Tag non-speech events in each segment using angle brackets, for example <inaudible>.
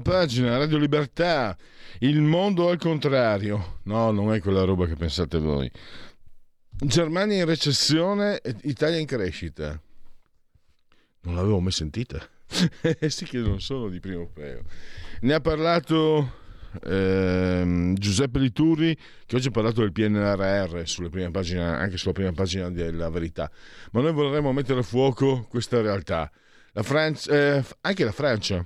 La pagina, Radio Libertà, il mondo al contrario. No, non è quella roba che pensate voi. Germania in recessione, Italia in crescita. Non l'avevo mai sentita. <laughs> sì che non sono di primo peo. Ne ha parlato ehm, Giuseppe Liturri, che oggi ha parlato del PNRR pagine, anche sulla prima pagina della verità. Ma noi vorremmo mettere a fuoco questa realtà. La Francia, eh, anche la Francia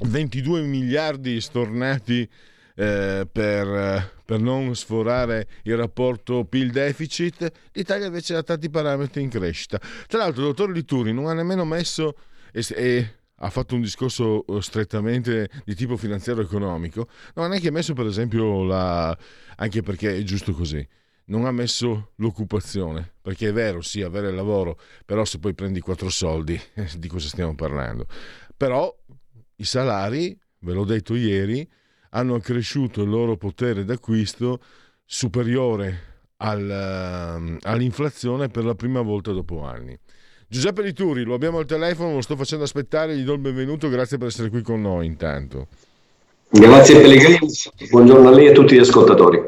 22 miliardi stornati eh, per, per, non sforare il rapporto PIL-deficit, l'Italia invece ha tanti parametri in crescita. Tra l'altro il dottor Lituri non ha nemmeno messo e, e ha fatto un discorso eh, strettamente di tipo finanziario economico, non ha neanche messo per esempio la... anche perché è giusto così, non ha messo l'occupazione, perché è vero, sì, avere lavoro, però se poi prendi quattro soldi, <laughs> di cosa stiamo parlando? Però i salari, ve l'ho detto ieri, hanno accresciuto il loro potere d'acquisto superiore al, ehm, all'inflazione per la prima volta dopo anni. Giuseppe Lituri, lo abbiamo al telefono, lo sto facendo aspettare, gli do il benvenuto, grazie per essere qui con noi intanto. Grazie Pellegrini, buongiorno a lei e a tutti gli ascoltatori.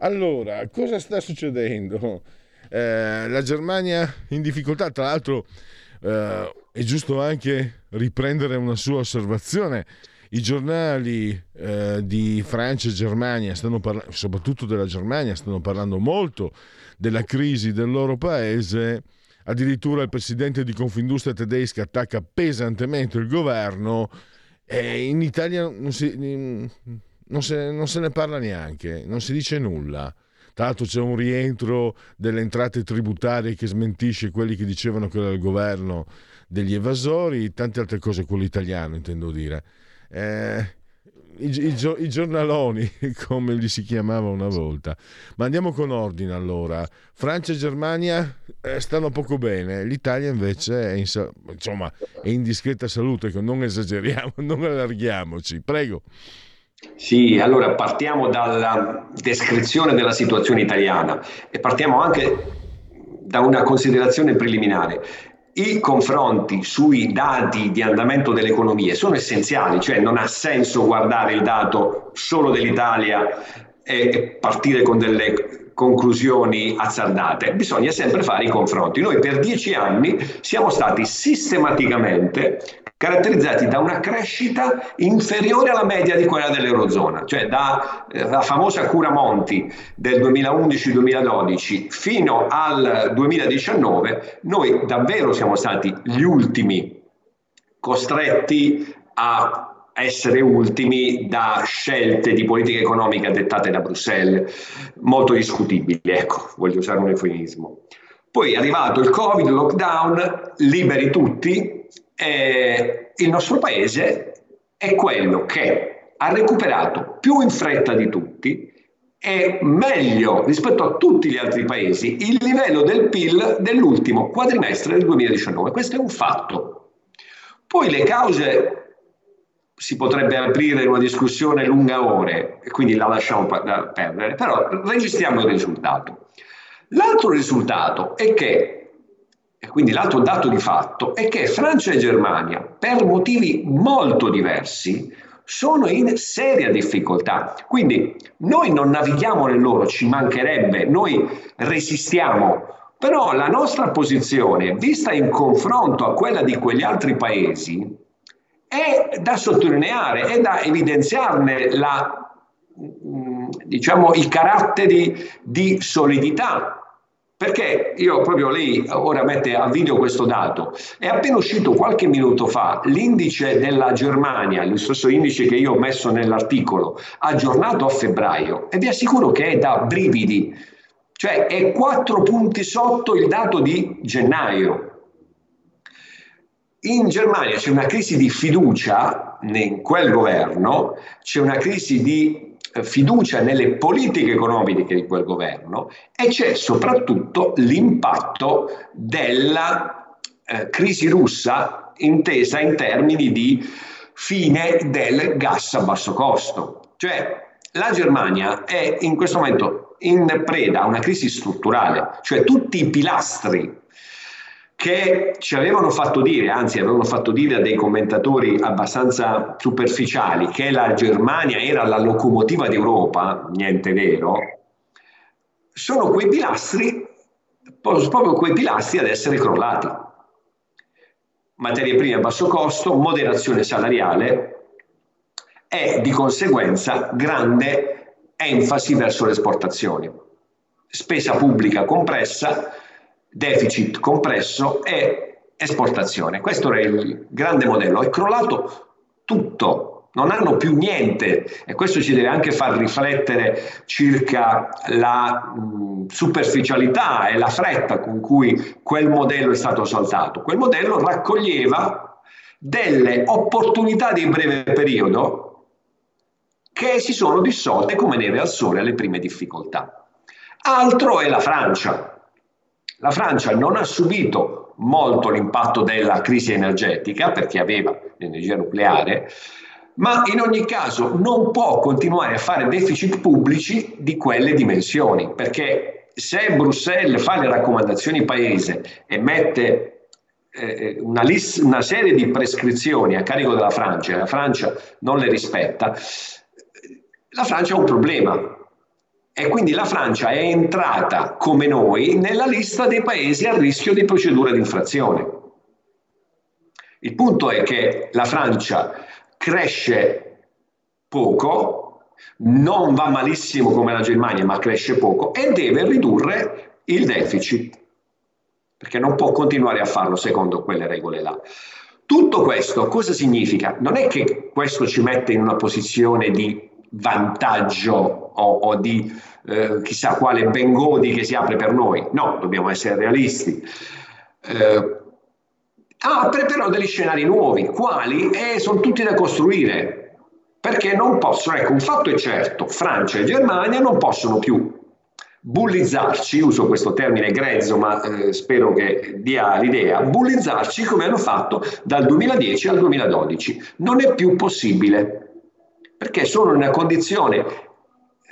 Allora, cosa sta succedendo? Eh, la Germania in difficoltà, tra l'altro eh, è giusto anche riprendere una sua osservazione. I giornali eh, di Francia e Germania, parla- soprattutto della Germania, stanno parlando molto della crisi del loro paese. Addirittura il presidente di Confindustria tedesca attacca pesantemente il governo e in Italia non, si, non, se, non se ne parla neanche, non si dice nulla. L'altro c'è un rientro delle entrate tributarie che smentisce quelli che dicevano che era il governo degli evasori, tante altre cose, quello italiano intendo dire. Eh, i, i, i, giornaloni, <laughs> come li si chiamava una volta. Ma andiamo con ordine allora. Francia e Germania eh, stanno poco bene, l'Italia invece è in, insomma, è in discreta salute, non esageriamo, <laughs> non allarghiamoci. Prego. Sì, allora partiamo dalla descrizione della situazione italiana e partiamo anche da una considerazione preliminare. I confronti sui dati di andamento delle economie sono essenziali, cioè non ha senso guardare il dato solo dell'Italia e partire con delle conclusioni azzardate, bisogna sempre fare i confronti. Noi per dieci anni siamo stati sistematicamente caratterizzati da una crescita inferiore alla media di quella dell'Eurozona, cioè dalla eh, famosa cura Monti del 2011-2012 fino al 2019, noi davvero siamo stati gli ultimi costretti a essere ultimi da scelte di politica economica dettate da Bruxelles, molto discutibili, ecco, voglio usare un eufemismo. Poi è arrivato il Covid, lockdown, liberi tutti, eh, il nostro paese è quello che ha recuperato più in fretta di tutti e meglio rispetto a tutti gli altri paesi il livello del PIL dell'ultimo quadrimestre del 2019. Questo è un fatto. Poi le cause si potrebbe aprire una discussione lunga ore e quindi la lasciamo perdere, però registriamo il risultato. L'altro risultato è che quindi l'altro dato di fatto è che Francia e Germania, per motivi molto diversi, sono in seria difficoltà. Quindi noi non navighiamo nel loro, ci mancherebbe, noi resistiamo, però la nostra posizione, vista in confronto a quella di quegli altri paesi, è da sottolineare, è da evidenziarne la, diciamo, i caratteri di solidità perché io proprio lei ora mette a video questo dato, è appena uscito qualche minuto fa l'indice della Germania, lo stesso indice che io ho messo nell'articolo, aggiornato a febbraio. E vi assicuro che è da brividi, cioè è 4 punti sotto il dato di gennaio. In Germania c'è una crisi di fiducia in quel governo, c'è una crisi di fiducia nelle politiche economiche di quel governo e c'è soprattutto l'impatto della eh, crisi russa intesa in termini di fine del gas a basso costo. Cioè la Germania è in questo momento in preda a una crisi strutturale, cioè tutti i pilastri che ci avevano fatto dire, anzi avevano fatto dire a dei commentatori abbastanza superficiali, che la Germania era la locomotiva d'Europa, niente vero, sono quei pilastri, proprio quei pilastri ad essere crollati. Materie prime a basso costo, moderazione salariale e di conseguenza grande enfasi verso le esportazioni. Spesa pubblica compressa, deficit compresso e esportazione. Questo era il grande modello. È crollato tutto, non hanno più niente e questo ci deve anche far riflettere circa la mh, superficialità e la fretta con cui quel modello è stato saltato. Quel modello raccoglieva delle opportunità di breve periodo che si sono dissolte come neve al sole alle prime difficoltà. Altro è la Francia, la Francia non ha subito molto l'impatto della crisi energetica perché aveva l'energia nucleare, ma in ogni caso non può continuare a fare deficit pubblici di quelle dimensioni, perché se Bruxelles fa le raccomandazioni paese e mette eh, una, list, una serie di prescrizioni a carico della Francia e la Francia non le rispetta, la Francia ha un problema, e quindi la Francia è entrata, come noi, nella lista dei paesi a rischio di procedura di infrazione. Il punto è che la Francia cresce poco, non va malissimo come la Germania, ma cresce poco e deve ridurre il deficit, perché non può continuare a farlo secondo quelle regole là. Tutto questo cosa significa? Non è che questo ci mette in una posizione di vantaggio o, o di eh, chissà quale bengodi che si apre per noi. No, dobbiamo essere realisti. Eh, apre però degli scenari nuovi, quali? Eh, sono tutti da costruire, perché non possono, ecco, un fatto è certo, Francia e Germania non possono più bullizzarci, uso questo termine grezzo ma eh, spero che dia l'idea, bullizzarci come hanno fatto dal 2010 al 2012. Non è più possibile perché sono in una condizione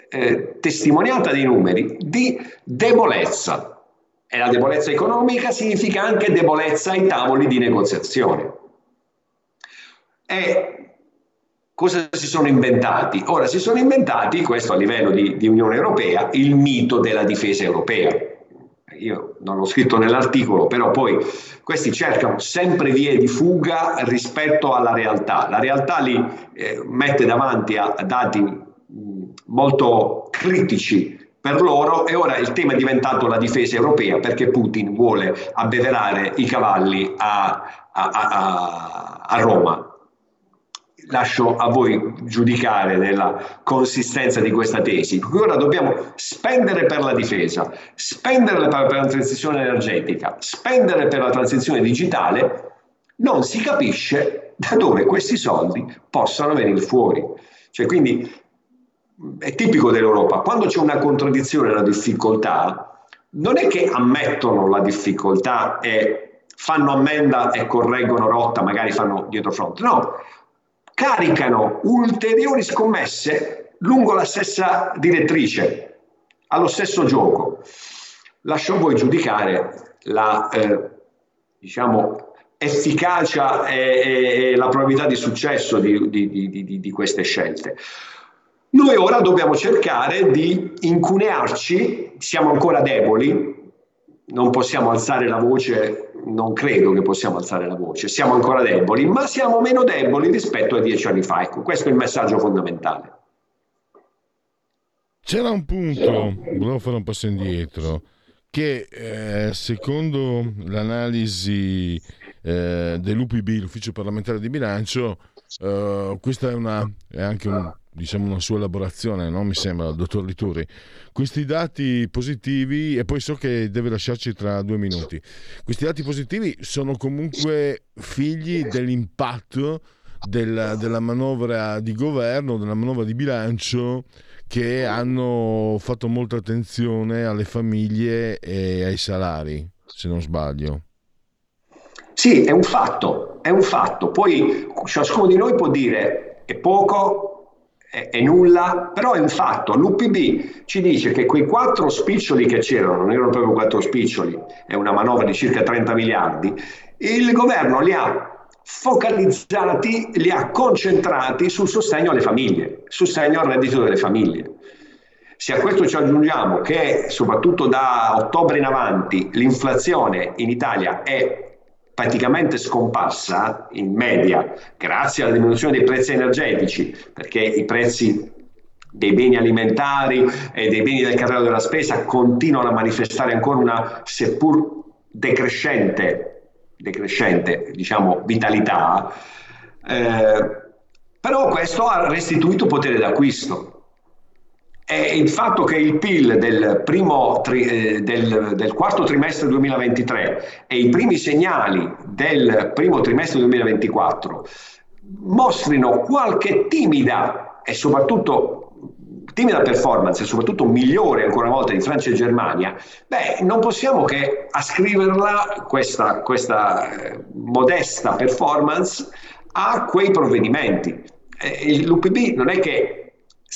eh, testimoniata dai numeri di debolezza. E la debolezza economica significa anche debolezza ai tavoli di negoziazione. E cosa si sono inventati? Ora si sono inventati, questo a livello di, di Unione Europea, il mito della difesa europea. Io non l'ho scritto nell'articolo, però poi questi cercano sempre vie di fuga rispetto alla realtà. La realtà li eh, mette davanti a, dati molto critici per loro e ora il tema è diventato la difesa europea perché Putin vuole abbeverare i cavalli a, a, a, a Roma lascio a voi giudicare della consistenza di questa tesi. Ora dobbiamo spendere per la difesa, spendere per la transizione energetica, spendere per la transizione digitale, non si capisce da dove questi soldi possano venire fuori. Cioè, quindi è tipico dell'Europa, quando c'è una contraddizione, una difficoltà, non è che ammettono la difficoltà e fanno ammenda e correggono rotta, magari fanno dietro fronte, no, caricano ulteriori scommesse lungo la stessa direttrice, allo stesso gioco. Lascio a voi giudicare la eh, diciamo, efficacia e, e, la probabilità di successo di, di, di, di queste scelte. Noi ora dobbiamo cercare di incunearci, siamo ancora deboli, non possiamo alzare la voce, non credo che possiamo alzare la voce, siamo ancora deboli, ma siamo meno deboli rispetto a dieci anni fa. Ecco, questo è il messaggio fondamentale. C'era un punto, volevo fare un passo indietro, che eh, secondo l'analisi eh, dell'UPB, l'Ufficio parlamentare di bilancio, eh, questa è, una, è anche un, diciamo una sua elaborazione, no? mi sembra, dottor Lituri. Questi dati positivi, e poi so che deve lasciarci tra due minuti, questi dati positivi sono comunque figli dell'impatto della, della manovra di governo, della manovra di bilancio che hanno fatto molta attenzione alle famiglie e ai salari, se non sbaglio. Sì, è un fatto, è un fatto. Poi ciascuno di noi può dire è poco, è, è nulla, però è un fatto. L'UPB ci dice che quei quattro spiccioli che c'erano, non erano proprio quattro spiccioli, è una manovra di circa 30 miliardi, il governo li ha focalizzati, li ha concentrati sul sostegno alle famiglie, sostegno al reddito delle famiglie. Se a questo ci aggiungiamo che soprattutto da ottobre in avanti l'inflazione in Italia è praticamente scomparsa in media grazie alla diminuzione dei prezzi energetici, perché i prezzi dei beni alimentari e dei beni del carrello della spesa continuano a manifestare ancora una seppur decrescente decrescente diciamo, vitalità, eh, però questo ha restituito potere d'acquisto. E il fatto che il PIL del, tri, eh, del, del, quarto trimestre 2023 e i primi segnali del primo trimestre 2024 mostrino qualche timida e soprattutto timida performance e soprattutto migliore ancora una volta di Francia e Germania, beh, non possiamo che ascriverla, questa, questa eh, modesta performance, a quei provvedimenti. Eh, L'UPB non è che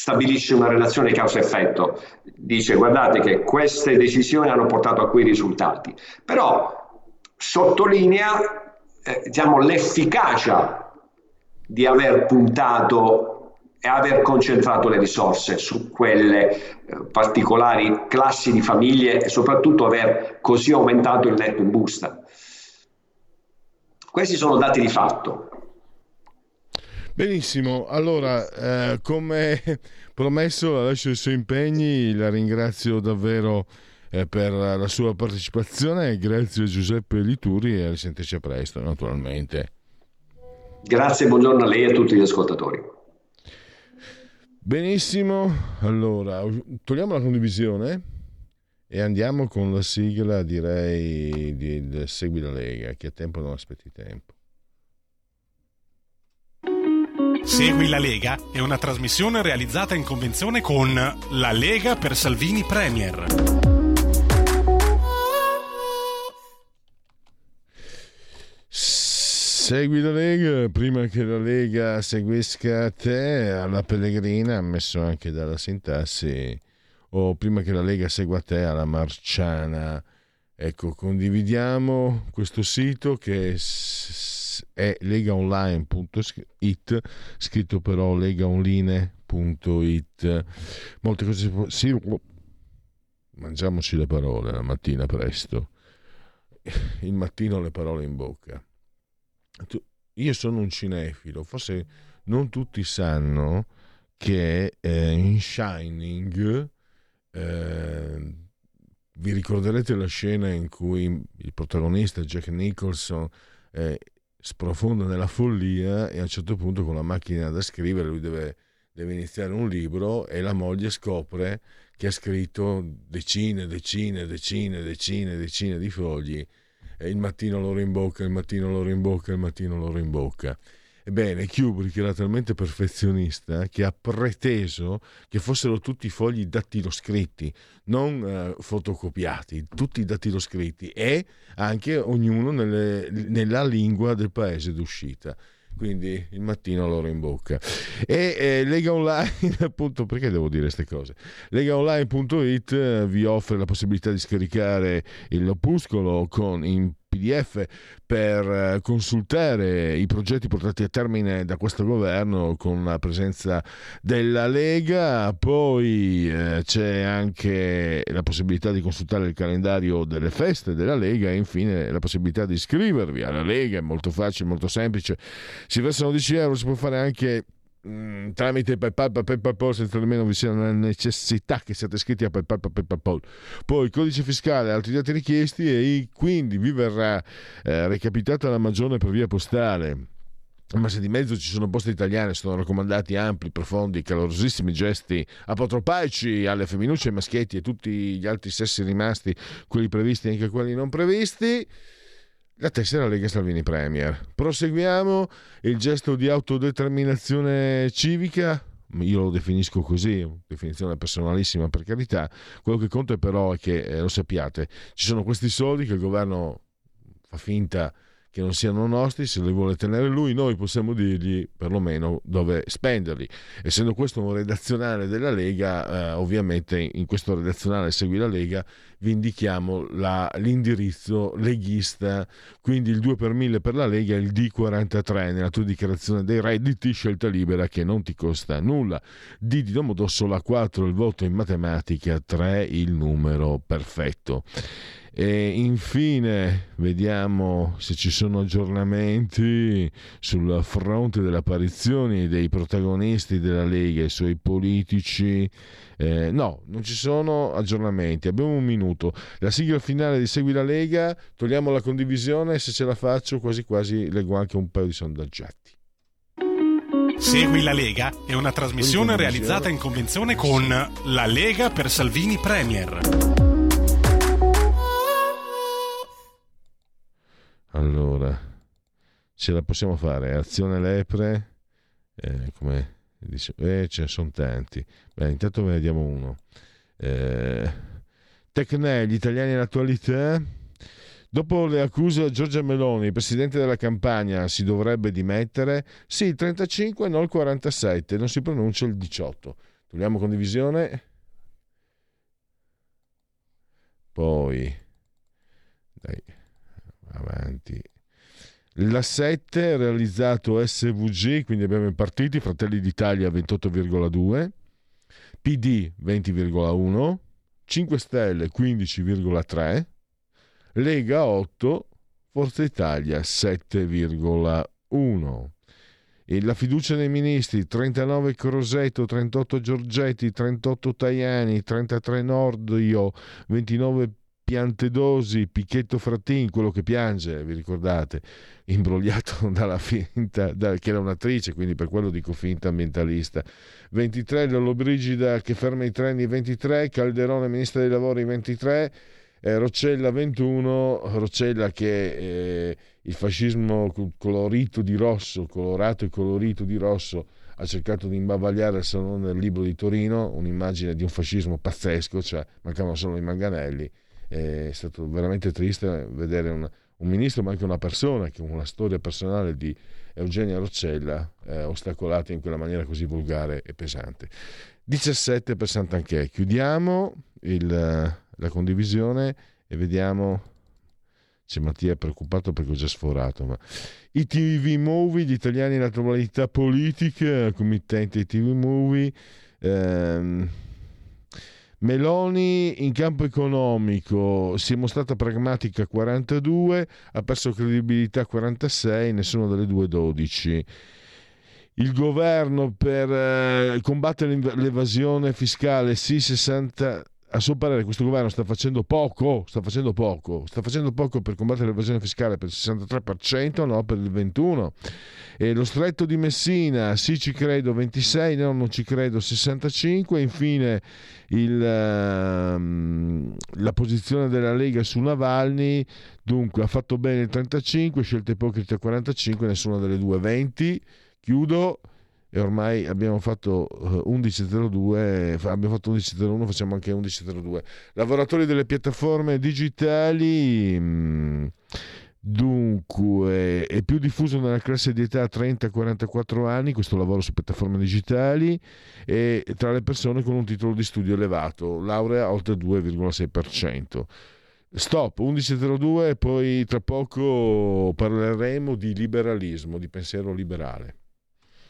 stabilisce una relazione causa-effetto, dice guardate che queste decisioni hanno portato a quei risultati, però sottolinea eh, diciamo, l'efficacia di aver puntato e aver concentrato le risorse su quelle eh, particolari classi di famiglie e soprattutto aver così aumentato il netto in busta. Questi sono dati di fatto. Benissimo, allora eh, come <laughs> promesso lascio i suoi impegni, la ringrazio davvero eh, per la sua partecipazione, grazie a Giuseppe Lituri e risentirci a presto naturalmente. Grazie, buongiorno a lei e a tutti gli ascoltatori. Benissimo, allora togliamo la condivisione e andiamo con la sigla, direi, di, di Segui la Lega, che a tempo non aspetti tempo. Segui la Lega è una trasmissione realizzata in convenzione con La Lega per Salvini Premier. Segui la Lega, prima che la Lega seguisca te, alla Pellegrina, ammesso anche dalla sintassi, o prima che la Lega segua te, alla Marciana. Ecco, condividiamo questo sito che è legaonline.it, scritto però legaonline.it. Molte cose si... Mangiamoci le parole la mattina presto. Il mattino le parole in bocca io sono un cinefilo, forse non tutti sanno che eh, in Shining eh, vi ricorderete la scena in cui il protagonista Jack Nicholson eh, sprofonda nella follia e a un certo punto con la macchina da scrivere lui deve, deve iniziare un libro e la moglie scopre che ha scritto decine, decine, decine, decine, decine di fogli e il mattino lo rimbocca, il mattino lo rimbocca, il mattino lo rimbocca. Ebbene, Kubrick era talmente perfezionista che ha preteso che fossero tutti fogli dattiloscritti, non eh, fotocopiati, tutti dattiloscritti e anche ognuno nelle, nella lingua del paese d'uscita quindi il mattino loro in bocca. E eh, Lega Online, <laughs> appunto, perché devo dire queste cose? LegaOnline.it eh, vi offre la possibilità di scaricare il opuscolo con in PDF per eh, consultare i progetti portati a termine da questo governo con la presenza della Lega, poi eh, c'è anche la possibilità di consultare il calendario delle feste della Lega e infine la possibilità di iscrivervi alla Lega, è molto facile, molto semplice, si versano 10 euro, si può fare anche mm, tramite PayPal, PayPal, senza nemmeno vi sia la necessità che siate iscritti a PayPal, PayPal. Poi il codice fiscale, altri dati richiesti e quindi vi verrà eh, recapitata la magione per via postale ma se di mezzo ci sono poste italiane, sono raccomandati ampli, profondi, calorosissimi gesti apotropaici alle femminucce, ai maschietti e tutti gli altri sessi rimasti, quelli previsti e anche quelli non previsti. La tessera Lega Salvini Premier. Proseguiamo il gesto di autodeterminazione civica. Io lo definisco così, definizione personalissima per carità. Quello che conta però è che, eh, lo sappiate, ci sono questi soldi che il governo fa finta che non siano nostri, se li vuole tenere lui, noi possiamo dirgli perlomeno dove spenderli. Essendo questo un redazionale della Lega, eh, ovviamente in questo redazionale Segui la Lega vi indichiamo la, l'indirizzo leghista, quindi il 2 per 1000 per la Lega e il D43 nella tua dichiarazione dei redditi, scelta libera che non ti costa nulla. D di Domodossola 4 il voto in matematica, 3 il numero perfetto. E infine vediamo se ci sono aggiornamenti sul fronte delle apparizioni dei protagonisti della Lega, i suoi politici. Eh, no, non ci sono aggiornamenti. Abbiamo un minuto. La sigla finale di Segui la Lega, togliamo la condivisione e se ce la faccio quasi quasi leggo anche un paio di sondaggiati. Segui la Lega è una trasmissione realizzata in convenzione con La Lega per Salvini Premier. Allora, ce la possiamo fare. Azione lepre, eh, come dice, eh, ce ne sono tanti. Beh, intanto ne vediamo uno. Eh, Tecne, gli italiani in attualità. Dopo le accuse a Giorgia Meloni, presidente della campagna, si dovrebbe dimettere? Sì, il 35, no il 47, non si pronuncia il 18. Togliamo condivisione. Poi, dai, avanti. La 7 realizzato SVG, quindi abbiamo i partiti, Fratelli d'Italia 28,2, PD 20,1, 5 Stelle 15,3, Lega 8, Forza Italia 7,1. E la fiducia dei ministri 39 Crosetto, 38 Giorgetti, 38 Tajani, 33 Nordio, 29 Piantedosi, Picchetto Frattin, quello che piange, vi ricordate, imbrogliato <laughs> dalla finta, da, che era un'attrice, quindi per quello dico finta ambientalista. 23 Lollobrigida che ferma i treni 23, Calderone Ministro dei Lavori 23, eh, Roccella 21, Roccella che eh, il fascismo colorito di rosso, colorato e colorito di rosso, ha cercato di imbavagliare il Salone del Libro di Torino, un'immagine di un fascismo pazzesco, cioè mancavano solo i manganelli è stato veramente triste vedere un, un ministro, ma anche una persona che la storia personale di Eugenia Roccella eh, ostacolata in quella maniera così volgare e pesante. 17 per Sant'Anché. Chiudiamo il, la condivisione e vediamo. C'è Mattia preoccupato perché ho già sforato, ma i TV Movie, gli italiani in attualità politica, committente TV Movie. Ehm, Meloni in campo economico si è mostrata pragmatica 42, ha perso credibilità 46, nessuna delle due 12. Il governo per eh, combattere l'evasione fiscale sì 60 a suo parere questo governo sta facendo poco, sta facendo poco, sta facendo poco per combattere l'evasione fiscale per il 63%, no per il 21%. E lo stretto di Messina, sì ci credo 26, no non ci credo 65. Infine il, uh, la posizione della Lega su Navalny, dunque ha fatto bene il 35, scelte ipocrite 45, nessuna delle due 20. Chiudo e ormai abbiamo fatto 11.02, eh, abbiamo fatto 11.01, facciamo anche 11.02. Lavoratori delle piattaforme digitali, mm, dunque, è più diffuso nella classe di età 30-44 anni questo lavoro su piattaforme digitali e tra le persone con un titolo di studio elevato, laurea oltre 2,6%. Stop 11.02 e poi tra poco parleremo di liberalismo, di pensiero liberale.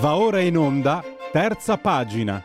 Va ora in onda, terza pagina.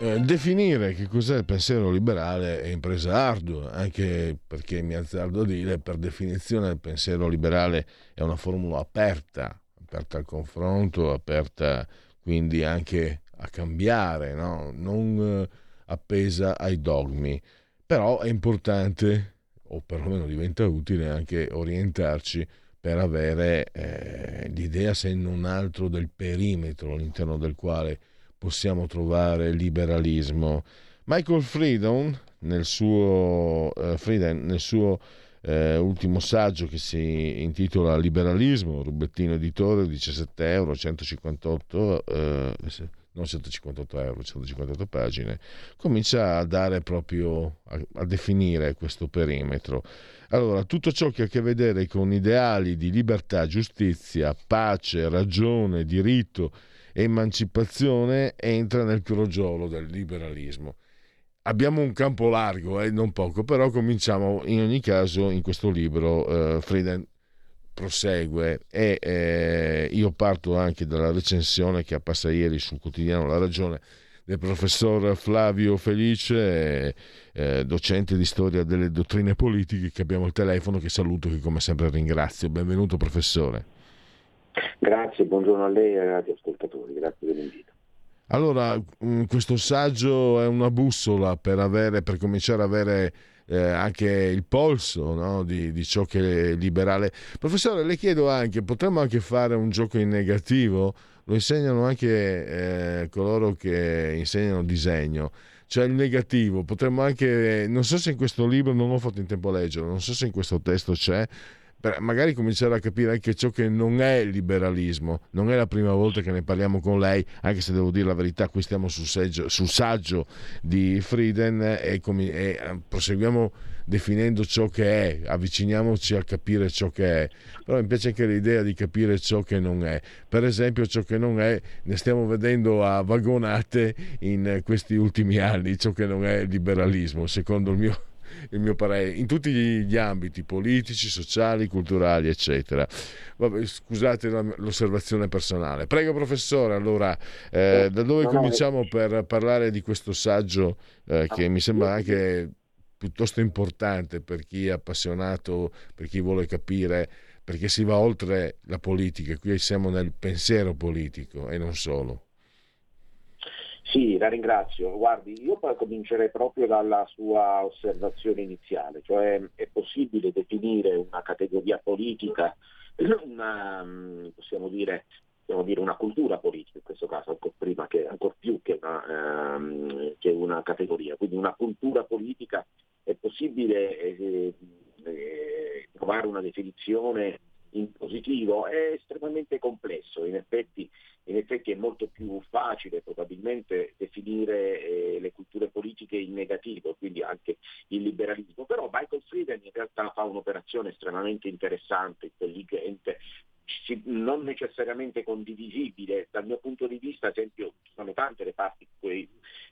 Eh, definire che cos'è il pensiero liberale è impresa ardua, anche perché mi azzardo a dire, per definizione il pensiero liberale è una formula aperta, aperta al confronto, aperta quindi anche a cambiare, no? non eh, appesa ai dogmi. Però è importante, o perlomeno diventa utile, anche orientarci per avere eh, l'idea, se non altro, del perimetro all'interno del quale possiamo trovare liberalismo. Michael Freedom, nel suo, eh, Frieden, nel suo eh, ultimo saggio che si intitola Liberalismo, rubettino editore, 17 euro, 158, eh, non 158 euro, 158 pagine, comincia a dare proprio, a, a definire questo perimetro. Allora, tutto ciò che ha a che vedere con ideali di libertà, giustizia, pace, ragione, diritto, emancipazione entra nel crogiolo del liberalismo. Abbiamo un campo largo, eh, non poco, però cominciamo in ogni caso in questo libro, eh, Frieden prosegue e eh, io parto anche dalla recensione che appassa ieri sul quotidiano La Ragione del professor Flavio Felice, eh, docente di storia delle dottrine politiche, che abbiamo al telefono, che saluto e che come sempre ringrazio. Benvenuto professore. Grazie, buongiorno a lei e ai radioascoltatori, grazie dell'invito. Allora, mh, questo saggio è una bussola per, avere, per cominciare ad avere eh, anche il polso no? di, di, ciò che è liberale. Professore, le chiedo anche, potremmo anche fare un gioco in negativo? Lo insegnano anche eh, coloro che insegnano disegno. Cioè il negativo, potremmo anche, non so se in questo libro, non ho fatto in tempo a leggerlo, non so se in questo testo c'è, per magari cominciare a capire anche ciò che non è liberalismo. Non è la prima volta che ne parliamo con lei, anche se devo dire la verità, qui stiamo sul, seggio, sul saggio di Frieden e, com- e proseguiamo definendo ciò che è, avviciniamoci a capire ciò che è. Però mi piace anche l'idea di capire ciò che non è. Per esempio, ciò che non è, ne stiamo vedendo a vagonate in questi ultimi anni, ciò che non è liberalismo, secondo il mio il mio parere, in tutti gli ambiti politici, sociali, culturali, eccetera. Vabbè, scusate l'osservazione personale. Prego, professore, allora, eh, da dove cominciamo per parlare di questo saggio eh, che mi sembra anche piuttosto importante per chi è appassionato, per chi vuole capire, perché si va oltre la politica, qui siamo nel pensiero politico e non solo. Sì, la ringrazio. Guardi, io comincerei proprio dalla sua osservazione iniziale, cioè è possibile definire una categoria politica, una, possiamo dire, possiamo dire una cultura politica in questo caso, ancora, che, ancora più che una, ehm, che una, categoria. Quindi una cultura politica è possibile eh, eh, trovare una definizione in positivo è estremamente complesso, in effetti, in effetti è molto più facile probabilmente definire eh, le culture politiche in negativo, quindi anche il liberalismo, però Michael Frieden in realtà fa un'operazione estremamente interessante, intelligente, non necessariamente condivisibile. Dal mio punto di vista, ad esempio, sono tante le parti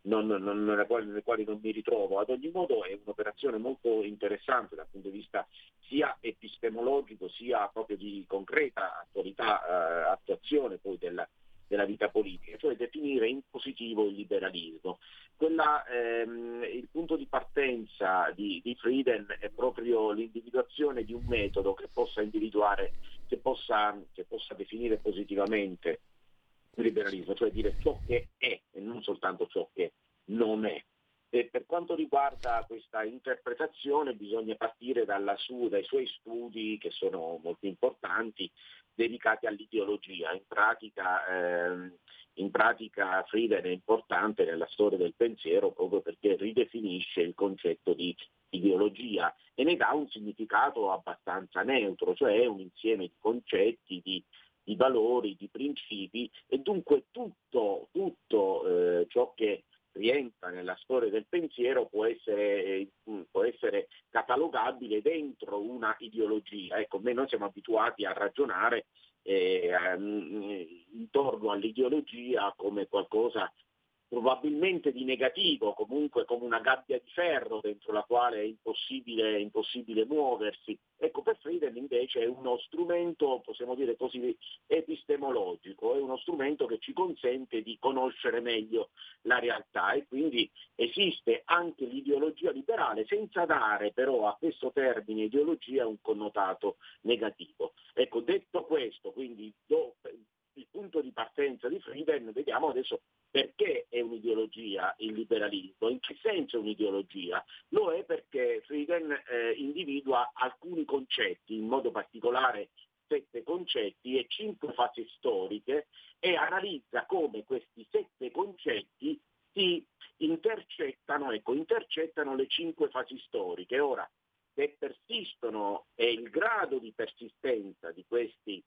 non, non, nelle, quali, nelle, quali, non mi ritrovo. Ad ogni modo è un'operazione molto interessante dal punto di vista sia epistemologico sia proprio di concreta attualità, eh, attuazione poi della, della vita politica, cioè definire in positivo il liberalismo. Quella, ehm, il punto di partenza di, di, Frieden è proprio l'individuazione di un metodo che possa individuare, che possa, che possa definire positivamente il liberalismo, cioè dire ciò che è e non soltanto ciò che non è. E per quanto riguarda questa interpretazione bisogna partire su, dai suoi studi che sono molto importanti dedicati all'ideologia. In pratica, ehm, in pratica Frieden è importante nella storia del pensiero proprio perché ridefinisce il concetto di ideologia e ne dà un significato abbastanza neutro, cioè un insieme di concetti, di, di valori, di principi e dunque tutto, tutto eh, ciò che rientra nella storia del pensiero può essere, eh, può essere catalogabile dentro una ideologia. Ecco, noi siamo abituati a ragionare eh, intorno all'ideologia come qualcosa probabilmente di negativo, comunque come una gabbia di ferro dentro la quale è impossibile, impossibile, muoversi. Ecco, per Frieden invece è uno strumento, possiamo dire così, epistemologico, è uno strumento che ci consente di conoscere meglio la realtà e quindi esiste anche l'ideologia liberale senza dare però a questo termine ideologia un connotato negativo. Ecco, detto questo, quindi do, il punto di partenza di Frieden, vediamo adesso perché è un'ideologia il liberalismo, in che senso è un'ideologia? Lo è perché Frieden eh, individua alcuni concetti, in modo particolare sette concetti e cinque fasi storiche e analizza come questi sette concetti si intercettano, ecco, intercettano le cinque fasi storiche. Ora, se persistono e il grado di persistenza di questi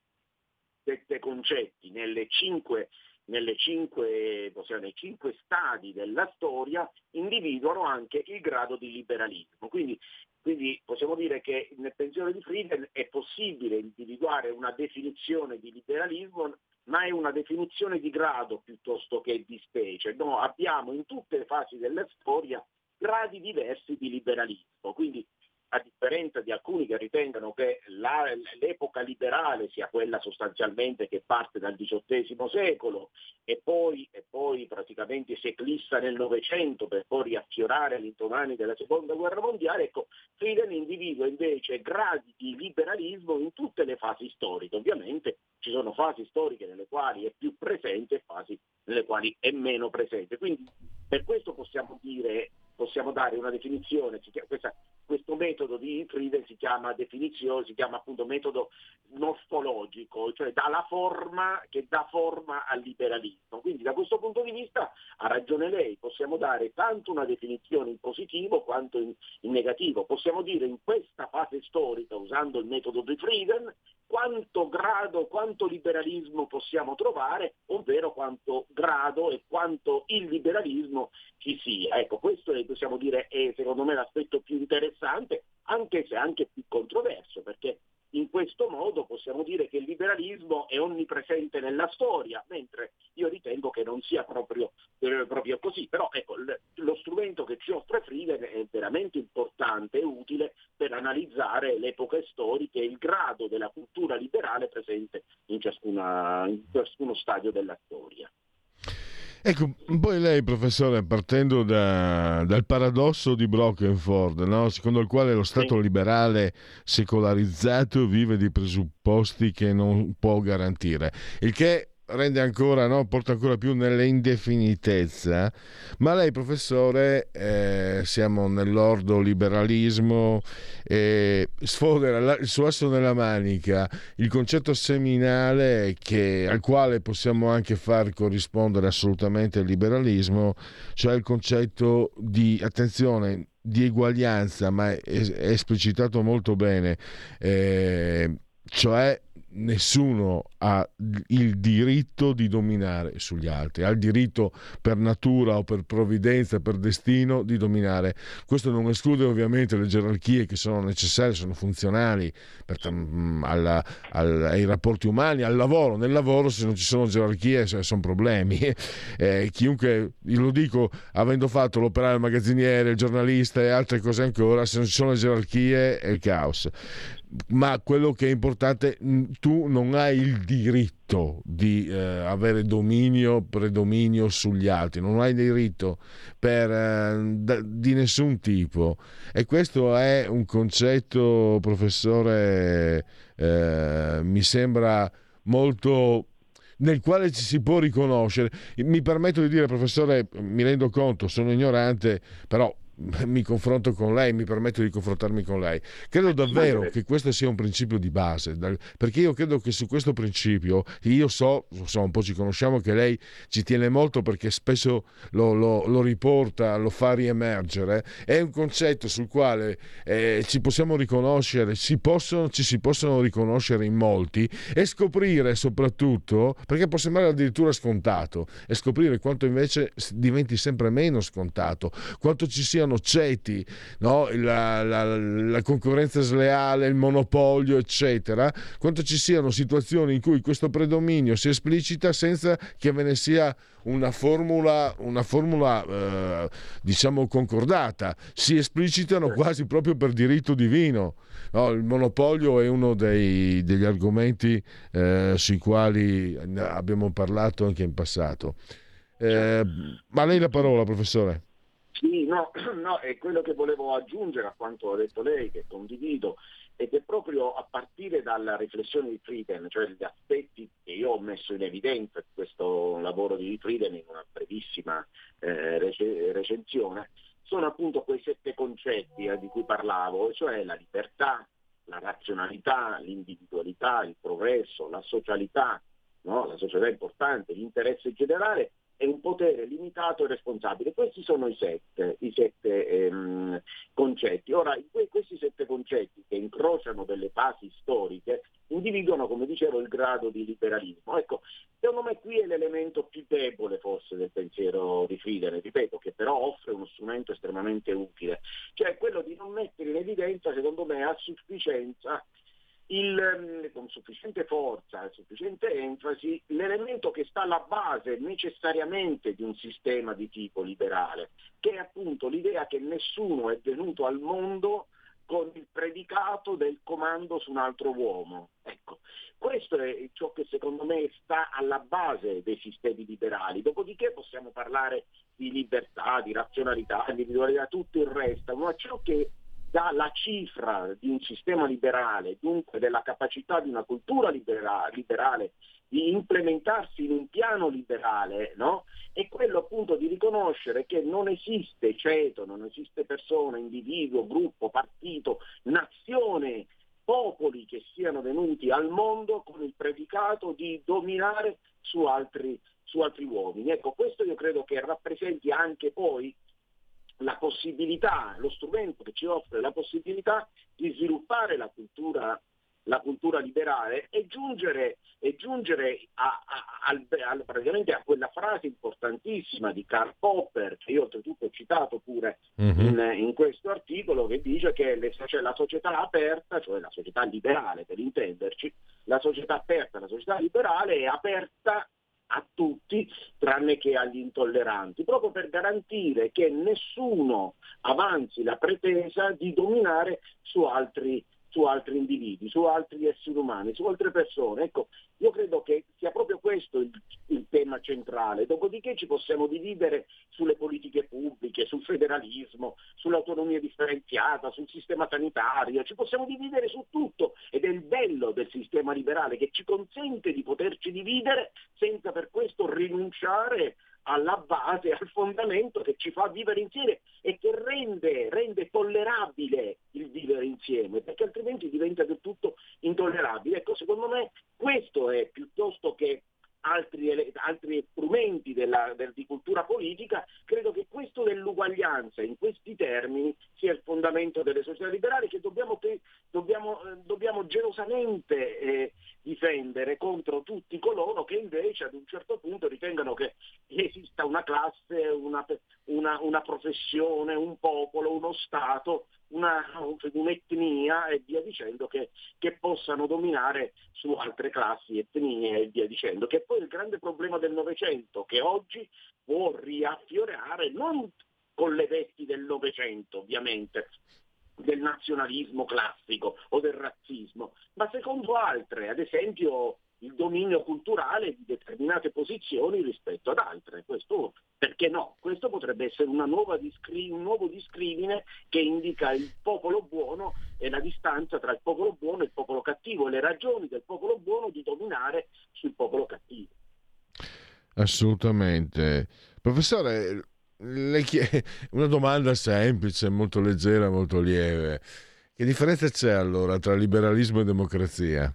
sette concetti nelle cinque, nelle cinque, possiamo, nei cinque stadi della storia individuano anche il grado di liberalismo. Quindi, quindi possiamo dire che nel pensiero di Frieden è possibile individuare una definizione di liberalismo ma è una definizione di grado piuttosto che di specie. No, abbiamo in tutte le fasi della storia gradi diversi di liberalismo, quindi a differenza di alcuni che ritengono che la, l'epoca liberale sia quella sostanzialmente che parte dal XVIII secolo e poi, e poi praticamente si eclissa nel Novecento per poi riaffiorare all'indomani della Seconda Guerra Mondiale, ecco, Frieden individua invece gradi di liberalismo in tutte le fasi storiche. Ovviamente ci sono fasi storiche nelle quali è più presente e fasi nelle quali è meno presente. Quindi per questo possiamo dire possiamo dare una definizione, questa, questo metodo di Frieden si chiama definizione, si chiama appunto metodo nostologico, cioè dà forma che dà forma al liberalismo. Quindi da questo punto di vista ha ragione lei, possiamo dare tanto una definizione in positivo quanto in, in negativo. Possiamo dire in questa fase storica, usando il metodo di Frieden, quanto grado, quanto liberalismo possiamo trovare, ovvero quanto grado e quanto il liberalismo ci sia. Ecco, questo è, possiamo dire è secondo me l'aspetto più interessante, anche se anche più controverso, perché in questo modo possiamo dire che il liberalismo è onnipresente nella storia, mentre io ritengo che non sia proprio, eh, proprio così. Però ecco, l- lo strumento che ci offre Frieden è veramente importante e utile per analizzare le epoche storiche e il grado della cultura liberale presente in, ciascuna, in ciascuno stadio della storia. Ecco, poi lei, professore, partendo da- dal paradosso di Brockenford, no? secondo il quale lo Stato Sì. liberale secolarizzato vive di presupposti che non può garantire, il che rende ancora, no? porta ancora più nell'indefinitezza, ma lei, professore, eh, siamo nell'ordo liberalismo, e sfodera la- il suo asso nella manica, il concetto seminale che- al quale possiamo anche far corrispondere assolutamente il liberalismo, cioè il concetto di attenzione di eguaglianza, ma è, è esplicitato molto bene, eh, cioè nessuno ha il diritto di dominare sugli altri, ha il diritto per natura o per provvidenza, per destino di dominare. Questo non esclude ovviamente le gerarchie che sono necessarie, sono funzionali per- mm, alla- al- ai rapporti umani, al lavoro. Nel lavoro se non ci sono gerarchie sono problemi. <laughs> Eh, chiunque, lo dico avendo fatto l'operaio il magazziniere, il giornalista e altre cose ancora, se non ci sono gerarchie è il caos ma quello che è importante, tu non hai il diritto di eh, avere dominio, predominio sugli altri, non hai diritto per, eh, da- di nessun tipo. E questo è un concetto, professore, eh, mi sembra molto nel quale ci si può riconoscere. Mi permetto di dire, professore, mi rendo conto, sono ignorante, però mi confronto con lei, mi permetto di confrontarmi con lei. Credo davvero che questo sia un principio di base, perché io credo che su questo principio, io so, so, un po' ci conosciamo, che lei ci tiene molto perché spesso lo, lo- lo riporta, lo fa riemergere, è un concetto sul quale eh, ci possiamo riconoscere, si possono- ci si possono riconoscere in molti e scoprire soprattutto, perché può sembrare addirittura scontato, e scoprire quanto invece diventi sempre meno scontato, quanto ci siano ceti, no? la, la- la concorrenza sleale, il monopolio, eccetera, quanto ci siano situazioni in cui questo predominio si esplicita senza che ve ne sia una formula, una formula eh, diciamo concordata, si esplicitano quasi proprio per diritto divino. No, il monopolio è uno dei- degli argomenti eh, sui quali abbiamo parlato anche in passato. Eh, ma a lei la parola, professore. Sì, no, <clears throat> no, è quello che volevo aggiungere a quanto ha detto lei, che condivido, ed è proprio a partire dalla riflessione di Frieden, cioè gli aspetti che io ho messo in evidenza di questo lavoro di Frieden in una brevissima eh, rece- recensione, sono appunto quei sette concetti eh, di cui parlavo, cioè la libertà, la razionalità, l'individualità, il progresso, la socialità, no? la società è importante, l'interesse generale e un potere limitato e responsabile. Questi sono i sette, i sette ehm, concetti. Ora, que- questi sette concetti che incrociano delle basi storiche individuano, come dicevo, il grado di liberalismo. Ecco, secondo me qui è l'elemento più debole forse del pensiero di Frieden, ripeto, che però offre uno strumento estremamente utile, cioè quello di non mettere in evidenza, secondo me, a sufficienza il, ehm, con sufficiente forza e sufficiente enfasi l'elemento che sta alla base necessariamente di un sistema di tipo liberale, che è appunto l'idea che nessuno è venuto al mondo con il predicato del comando su un altro uomo. Ecco, questo è ciò che secondo me sta alla base dei sistemi liberali. Dopodiché possiamo parlare di libertà, di razionalità, di individualità, tutto il resto, ma ciò che dà la cifra di un sistema liberale, dunque della capacità di una cultura libera- liberale di implementarsi in un piano liberale, no? è quello appunto di riconoscere che non esiste ceto, non esiste persona, individuo, gruppo, partito, nazione, popoli che siano venuti al mondo con il predicato di dominare su altri, su altri uomini. Ecco, questo io credo che rappresenti anche poi la possibilità, lo strumento che ci offre la possibilità di sviluppare la cultura, la cultura liberale e giungere, e giungere a, a- al- praticamente a quella frase importantissima di Karl Popper, che io oltretutto ho citato pure in, in questo articolo, che dice che le- cioè la società aperta, cioè la società liberale per intenderci, la società aperta, la società liberale è aperta a tutti tranne che agli intolleranti, proprio per garantire che nessuno avanzi la pretesa di dominare su altri, su altri individui, su altri esseri umani, su altre persone. Ecco, io credo che sia proprio questo il, il, tema centrale. Dopodiché ci possiamo dividere sulle politiche pubbliche, sul federalismo, sull'autonomia differenziata, sul sistema sanitario, ci possiamo dividere su tutto ed è il bello del sistema liberale che ci consente di poterci dividere senza per questo rinunciare alla base, al fondamento che ci fa vivere insieme e che rende, rende, tollerabile il vivere insieme, perché altrimenti diventa del tutto intollerabile. Ecco, secondo me questo è piuttosto che altri, altri strumenti della, del, di cultura politica, credo che questo dell'uguaglianza in questi termini sia il fondamento delle società liberali che dobbiamo, dobbiamo, eh, dobbiamo gelosamente eh, difendere contro tutti coloro che invece ad un certo punto ritengano che esista una classe, una, una, una professione, un popolo, uno Stato una, un'etnia e via dicendo che, che, possano dominare su altre classi, etnie e via dicendo, che poi il grande problema del Novecento che oggi può riaffiorare non con le vesti del Novecento ovviamente, del nazionalismo classico o del razzismo, ma secondo altre, ad esempio il dominio culturale di determinate posizioni rispetto ad altre. Questo, perché no? Questo potrebbe essere discri- un nuovo discrimine che indica il popolo buono e la distanza tra il popolo buono e il popolo cattivo e le ragioni del popolo buono di dominare sul popolo cattivo. Assolutamente. Professore, chied- <laughs> una domanda semplice, molto leggera, molto lieve. Che differenza c'è allora tra liberalismo e democrazia?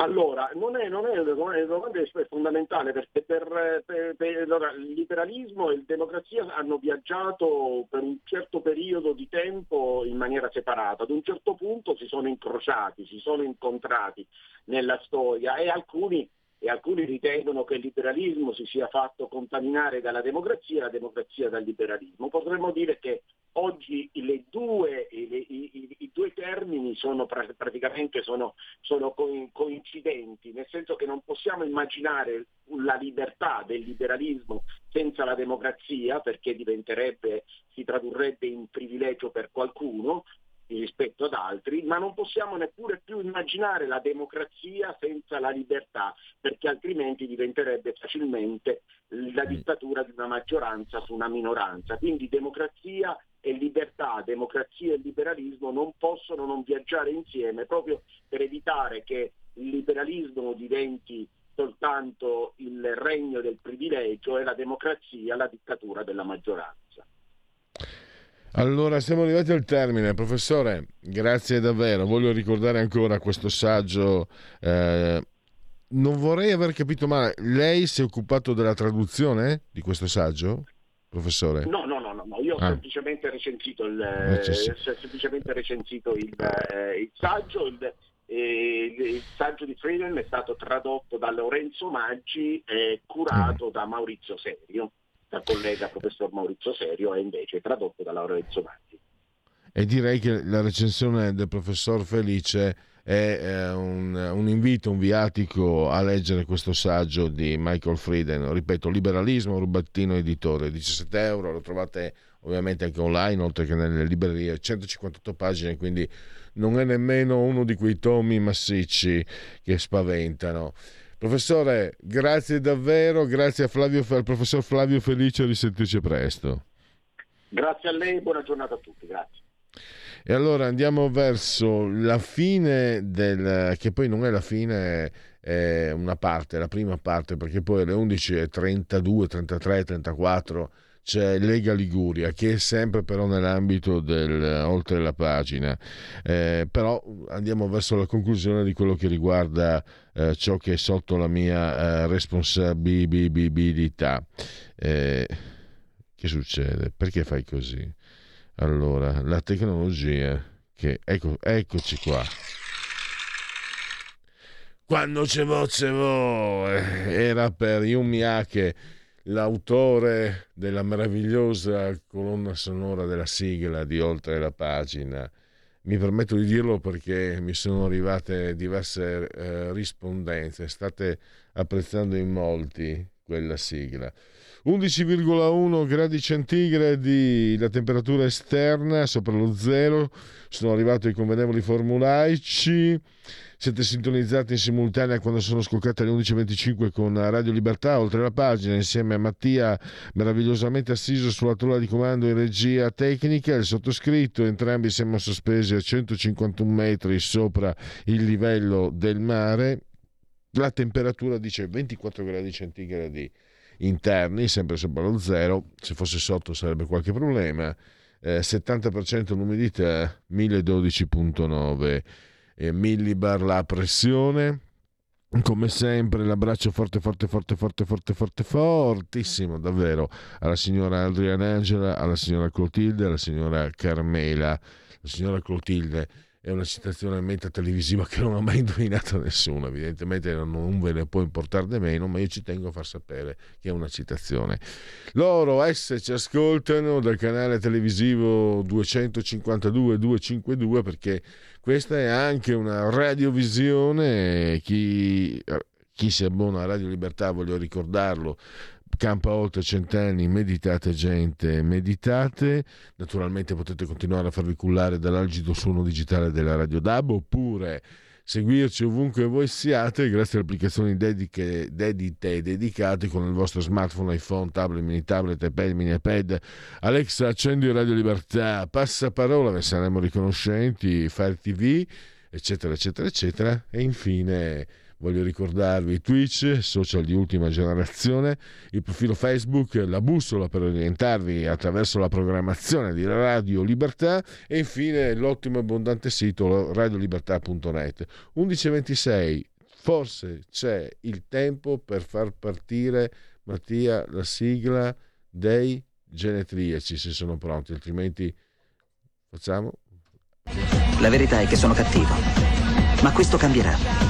Allora, non è, non è una domanda è fondamentale perché per, per, per allora, il liberalismo e la democrazia hanno viaggiato per un certo periodo di tempo in maniera separata, ad un certo punto si sono incrociati, si sono incontrati nella storia e alcuni e alcuni ritengono che il liberalismo si sia fatto contaminare dalla democrazia e la democrazia dal liberalismo. Potremmo dire che oggi due, i, i, i, due termini sono praticamente sono, sono coincidenti, nel senso che non possiamo immaginare la libertà del liberalismo senza la democrazia, perché si tradurrebbe in privilegio per qualcuno, rispetto ad altri, ma non possiamo neppure più immaginare la democrazia senza la libertà, perché altrimenti diventerebbe facilmente la mm. dittatura di una maggioranza su una minoranza. Quindi democrazia e libertà, democrazia e liberalismo non possono non viaggiare insieme proprio per evitare che il liberalismo diventi soltanto il regno del privilegio e la democrazia la dittatura della maggioranza. Allora, siamo arrivati al termine, professore, grazie davvero. Voglio ricordare ancora questo saggio. Eh, non vorrei aver capito male, lei si è occupato della traduzione di questo saggio, professore? No, no, no, no, io ho ah. semplicemente recensito il, eh, semplicemente recensito il, eh, il saggio. Il, eh, il, saggio di Friedman è stato tradotto da Lorenzo Maggi e curato mm. da Maurizio Serio dal collega professor Maurizio Serio e invece tradotto da Lorenzo Maggi. E direi che la recensione del professor Felice è eh, un, un, invito, un viatico a leggere questo saggio di Michael Frieden. Ripeto, Liberalismo, Rubattino Editore, 17 euro, lo trovate ovviamente anche online, oltre che nelle librerie, 158 pagine, quindi non è nemmeno uno di quei tomi massicci che spaventano. Professore, grazie davvero, grazie Flavio, al professor Flavio Felice, risentirci presto. Grazie a lei, buona giornata a tutti, grazie. E allora andiamo verso la fine del... che poi non è la fine, è una parte, la prima parte, perché poi alle 11.32, 33, 34 c'è Lega Liguria che è sempre però nell'ambito del oltre la pagina eh, però andiamo verso la conclusione di quello che riguarda eh, ciò che è sotto la mia eh, responsabilità eh, che succede? perché fai così? allora la tecnologia che ecco, eccoci qua quando c'è voce vo era per Yumi Ake l'autore della meravigliosa colonna sonora della sigla di Oltre la pagina. Mi permetto di dirlo perché mi sono arrivate diverse eh, rispondenze, state apprezzando in molti quella sigla. 11,1 gradi centigradi la temperatura esterna sopra lo zero, sono arrivati i convenevoli formulaici. Siete sintonizzati in simultanea quando sono scoccate alle 11.25 con Radio Libertà, oltre la pagina, insieme a Mattia, meravigliosamente assiso sulla tolla di comando in regia tecnica, il sottoscritto, entrambi siamo sospesi a 151 metri sopra il livello del mare. La temperatura dice 24 gradi centigradi interni, sempre sopra lo zero, se fosse sotto sarebbe qualche problema. Eh, 70% l'umidità, 1012.9 eh, millibar la pressione. Come sempre l'abbraccio forte, forte, forte, forte, forte, forte, fortissimo davvero alla signora Adriana Angela, alla signora Clotilde, alla signora Carmela. La signora Clotilde è una citazione meta televisiva che non ha mai indovinato nessuno, evidentemente non ve ne può importare di meno, ma io ci tengo a far sapere che è una citazione. Loro S ci ascoltano dal canale televisivo 252-252 perché questa è anche una radiovisione, chi, chi si abbona a Radio Libertà, voglio ricordarlo, campa oltre cent'anni, meditate gente, meditate. Naturalmente potete continuare a farvi cullare dall'algido suono digitale della Radio DAB oppure seguirci ovunque voi siate grazie alle applicazioni dediche, dedite e dedicate con il vostro smartphone, iPhone, tablet, mini tablet, iPad, mini iPad. Alexa, accendi Radio Libertà, passaparola, ve saremo riconoscenti, Fire TV, eccetera, eccetera, eccetera. E infine voglio ricordarvi Twitch, social di ultima generazione, il profilo Facebook, la bussola per orientarvi attraverso la programmazione di Radio Libertà e infine l'ottimo e abbondante sito radiolibertà.net. 11.26, forse c'è il tempo per far partire Mattia la sigla dei genetriaci se sono pronti, altrimenti facciamo. La verità è che sono cattivo, ma questo cambierà.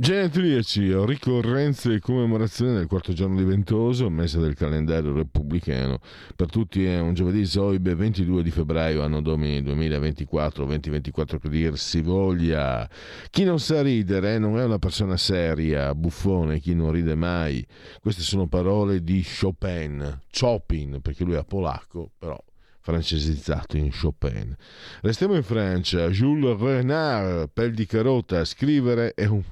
Genetriaci, ricorrenze e commemorazioni del quarto giorno di Ventoso, mese del calendario repubblicano. Per tutti è un giovedì Zoibe 22 di febbraio, anno domini 2024, 2024 per dir si voglia. Chi non sa ridere non è una persona seria, buffone, chi non ride mai. Queste sono parole di Chopin, Chopin, perché lui è polacco, però francesizzato in Chopin. Restiamo in Francia. Jules Renard, pel di carota, scrivere è un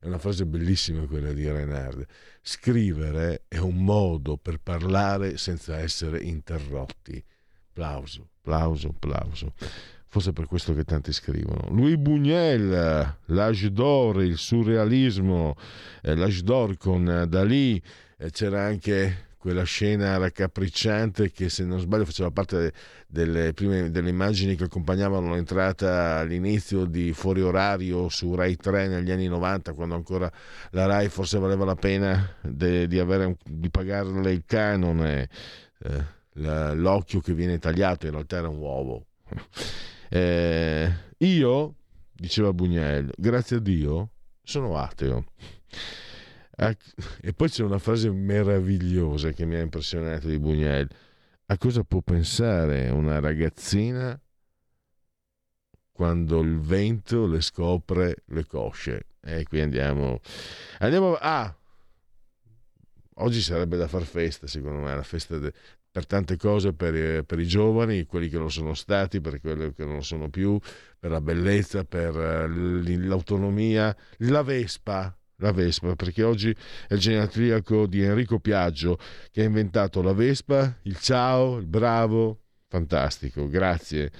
è una frase bellissima quella di Renard. Scrivere è un modo per parlare senza essere interrotti. Plauso, plauso, plauso. Forse è per questo che tanti scrivono. Louis Buñuel, l'âge d'or, il surrealismo, eh, l'âge d'or con Dalì, eh, c'era anche quella scena raccapricciante che se non sbaglio faceva parte delle, prime, delle immagini che accompagnavano l'entrata all'inizio di Fuori Orario su Rai 3 negli anni 90 quando ancora la Rai forse valeva la pena de, di, avere, di pagarle il canone eh, la, l'occhio che viene tagliato in realtà era un uovo. <laughs> Eh, io diceva Bugnel grazie a Dio sono ateo e poi c'è una frase meravigliosa che mi ha impressionato di Bugnel. A cosa può pensare una ragazzina quando il vento le scopre le cosce? E qui andiamo. Andiamo. Ah! Oggi sarebbe da far festa, secondo me, la festa de, per tante cose per, per, i giovani, quelli che lo sono stati, per quelli che non lo sono più, per la bellezza, per eh, l'autonomia. La Vespa, la Vespa, perché oggi è il genetriaco di Enrico Piaggio che ha inventato la Vespa, il ciao, il bravo, fantastico, grazie.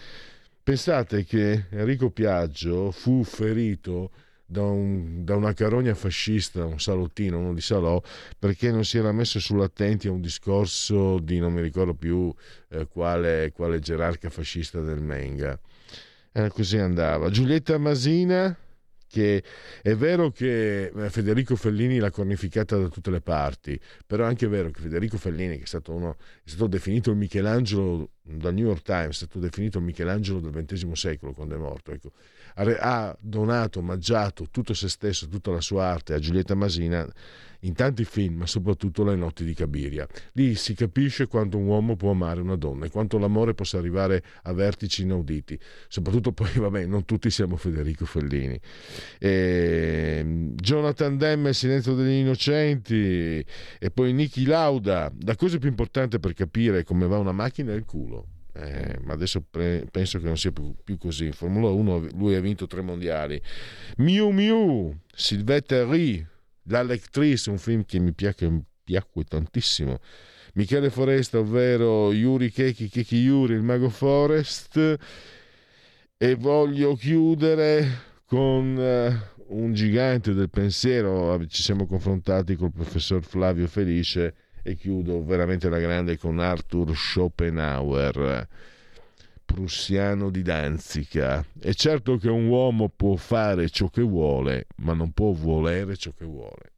Pensate che Enrico Piaggio fu ferito da, un, da, una carogna fascista, un salottino, uno di Salò, perché non si era messo sull'attenti a un discorso di non mi ricordo più eh, quale, quale, gerarca fascista del Menga. Eh, così andava. Giulietta Masina, che è vero che eh, Federico Fellini l'ha cornificata da tutte le parti, però è anche vero che Federico Fellini, che è stato, uno, è stato definito il Michelangelo dal New York Times, è stato definito Michelangelo del XX secolo quando è morto, ecco, ha donato, omaggiato tutto se stesso, tutta la sua arte a Giulietta Masina in tanti film, ma soprattutto Le notti di Cabiria. Lì si capisce quanto un uomo può amare una donna e quanto l'amore possa arrivare a vertici inauditi. Soprattutto poi, <laughs> vabbè, non tutti siamo Federico Fellini. E... Jonathan Demme, Silenzio degli Innocenti e poi Niki Lauda. La cosa più importante per capire come va una macchina è il culo eh, ma adesso pre- penso che non sia più, più, così. In Formula 1 lui ha vinto tre mondiali. Miu Miu, Sylvette Ri, L'Alectrice, un film che mi piace, piacque tantissimo. Michele Foresta, ovvero Yuri Keki Keki Yuri, il mago Forest. E voglio chiudere con uh, un gigante del pensiero. Ci siamo confrontati col professor Flavio Felice e chiudo veramente la grande con Arthur Schopenhauer, prussiano di Danzica. È certo che un uomo può fare ciò che vuole, ma non può volere ciò che vuole.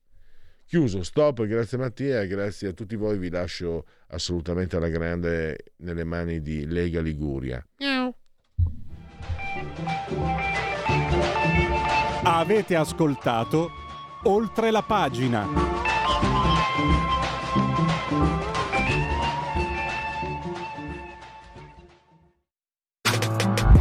Chiuso, stop, grazie Mattia, grazie a tutti voi, vi lascio assolutamente alla grande nelle mani di Lega Liguria. Miau. Avete ascoltato oltre la pagina.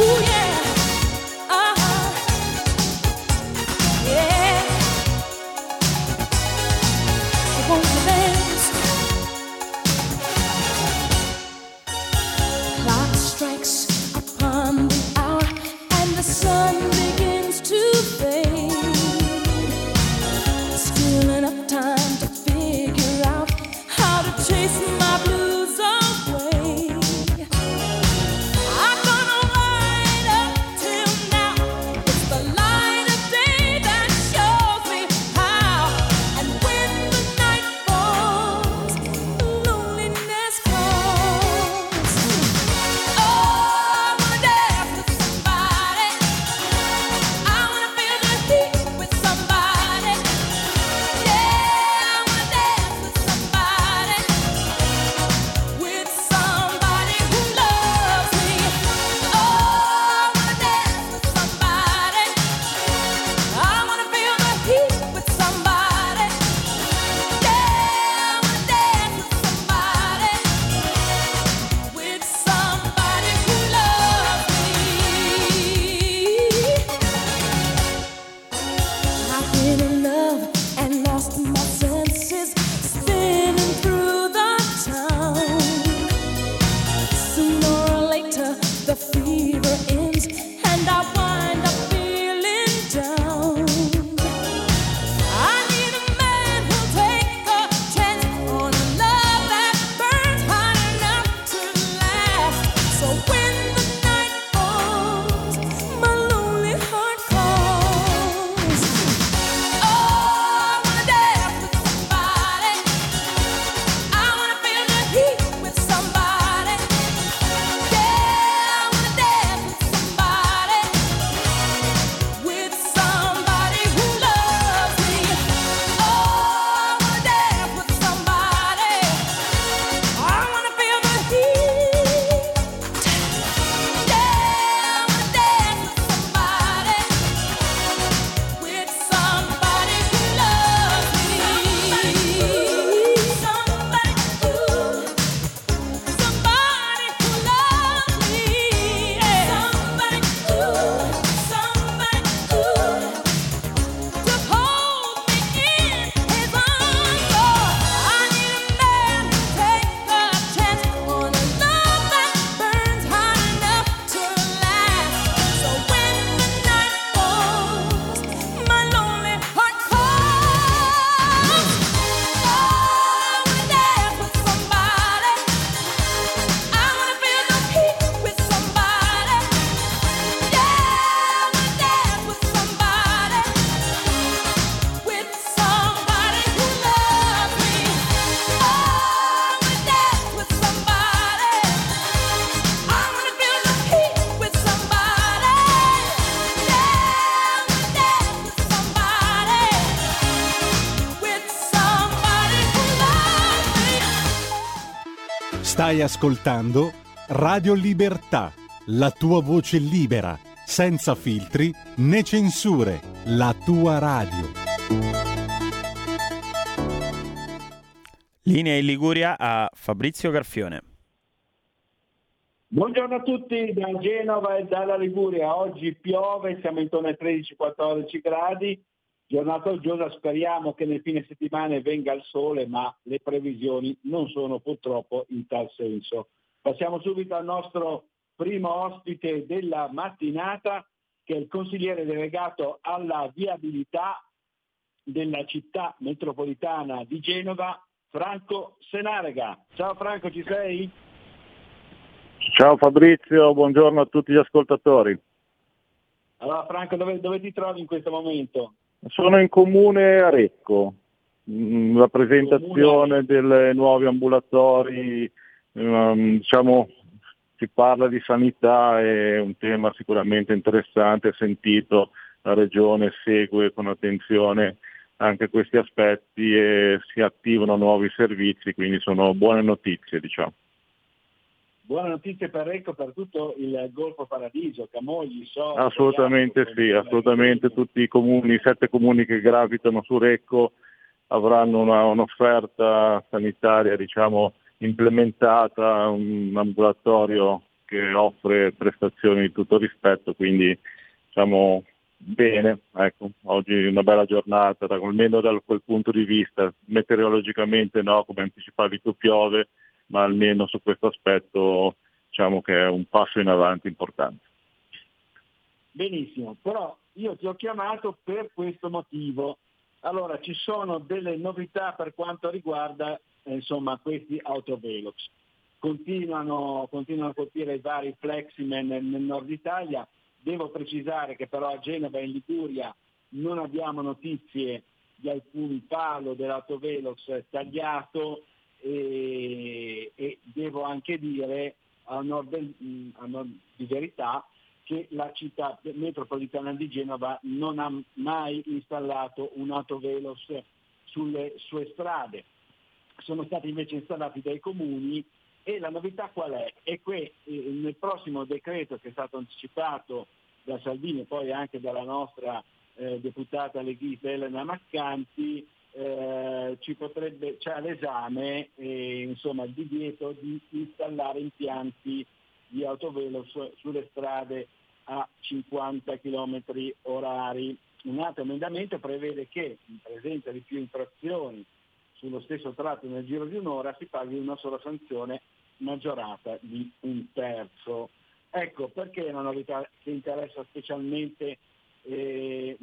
Ooh, yeah. Stai ascoltando Radio Libertà, la tua voce libera, senza filtri né censure, la tua radio. Linea in Liguria a Fabrizio Garfione. Buongiorno a tutti da Genova e dalla Liguria. Oggi piove, siamo intorno ai 13-14 gradi. Giornata oggiosa, speriamo che nel fine settimana venga il sole, ma le previsioni non sono purtroppo in tal senso. Passiamo subito al nostro primo ospite della mattinata, che è il consigliere delegato alla viabilità della città metropolitana di Genova, Franco Senarega. Ciao Franco, ci sei? Ciao Fabrizio, buongiorno a tutti gli ascoltatori. Allora Franco, dove, dove ti trovi in questo momento? Sono in comune a Recco, mm, la presentazione dei nuovi ambulatori, ehm, diciamo si parla di sanità, è un tema sicuramente interessante, sentito, la Regione segue con attenzione anche questi aspetti e si attivano nuovi servizi, quindi sono buone notizie diciamo. Buone notizie per Recco, per tutto il Golfo Paradiso, Camogli, So. Assolutamente sì, assolutamente tutti i comuni, i sette comuni che gravitano su Recco avranno una, un'offerta sanitaria diciamo, implementata, un ambulatorio che offre prestazioni di tutto rispetto, quindi diciamo bene, ecco, oggi una bella giornata, almeno da quel punto di vista, meteorologicamente no, come anticipavi tu piove, ma almeno su questo aspetto diciamo che è un passo in avanti importante. Benissimo, però io ti ho chiamato per questo motivo. Allora, ci sono delle novità per quanto riguarda eh, insomma, questi autovelox. Continuano, continuano a colpire i vari fleximan nel, nel nord Italia. Devo precisare che però a Genova e in Liguria non abbiamo notizie di alcun palo dell'autovelox tagliato e, e devo anche dire a nord, di verità che la città metropolitana di Genova non ha mai installato un autovelox sulle sue strade. Sono stati invece installati dai comuni e la novità qual è? È che eh, nel prossimo decreto che è stato anticipato da Salvini e poi anche dalla nostra eh, deputata leghista Elena Maccanti, eh, ci potrebbe, c'è all'esame eh, insomma, il divieto di installare impianti di autovelo su, sulle strade a 50 km orari. Un altro emendamento prevede che in presenza di più infrazioni sullo stesso tratto nel giro di un'ora si paghi una sola sanzione maggiorata di un terzo. Ecco perché è una novità che interessa specialmente eh,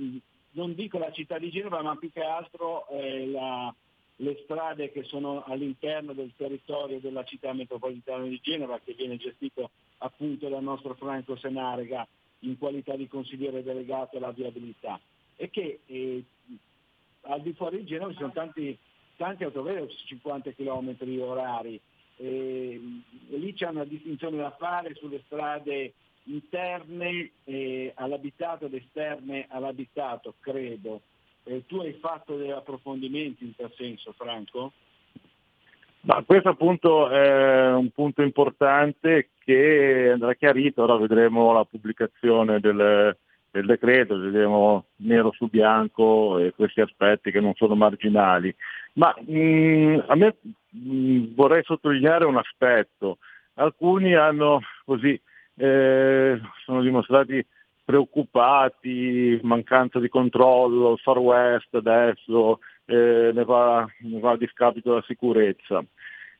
non dico la città di Genova, ma più che altro eh, la, le strade che sono all'interno del territorio della città metropolitana di Genova, che viene gestito appunto dal nostro Franco Senarega in qualità di consigliere delegato alla viabilità. E che eh, al di fuori di Genova ci sono tanti, tanti autovelox 50 km orari. E lì c'è una distinzione da fare sulle strade interne eh, all'abitato ed esterne all'abitato, credo. Eh, tu hai fatto degli approfondimenti in tal senso, Franco? Ma questo appunto è un punto importante che andrà chiarito, ora vedremo la pubblicazione del, del decreto, vedremo nero su bianco eh, questi aspetti che non sono marginali. Ma mh, mm, a me mh, mm, vorrei sottolineare un aspetto. Alcuni hanno così eh, sono dimostrati preoccupati, mancanza di controllo, il Far West adesso eh, ne, va, ne va a discapito della sicurezza.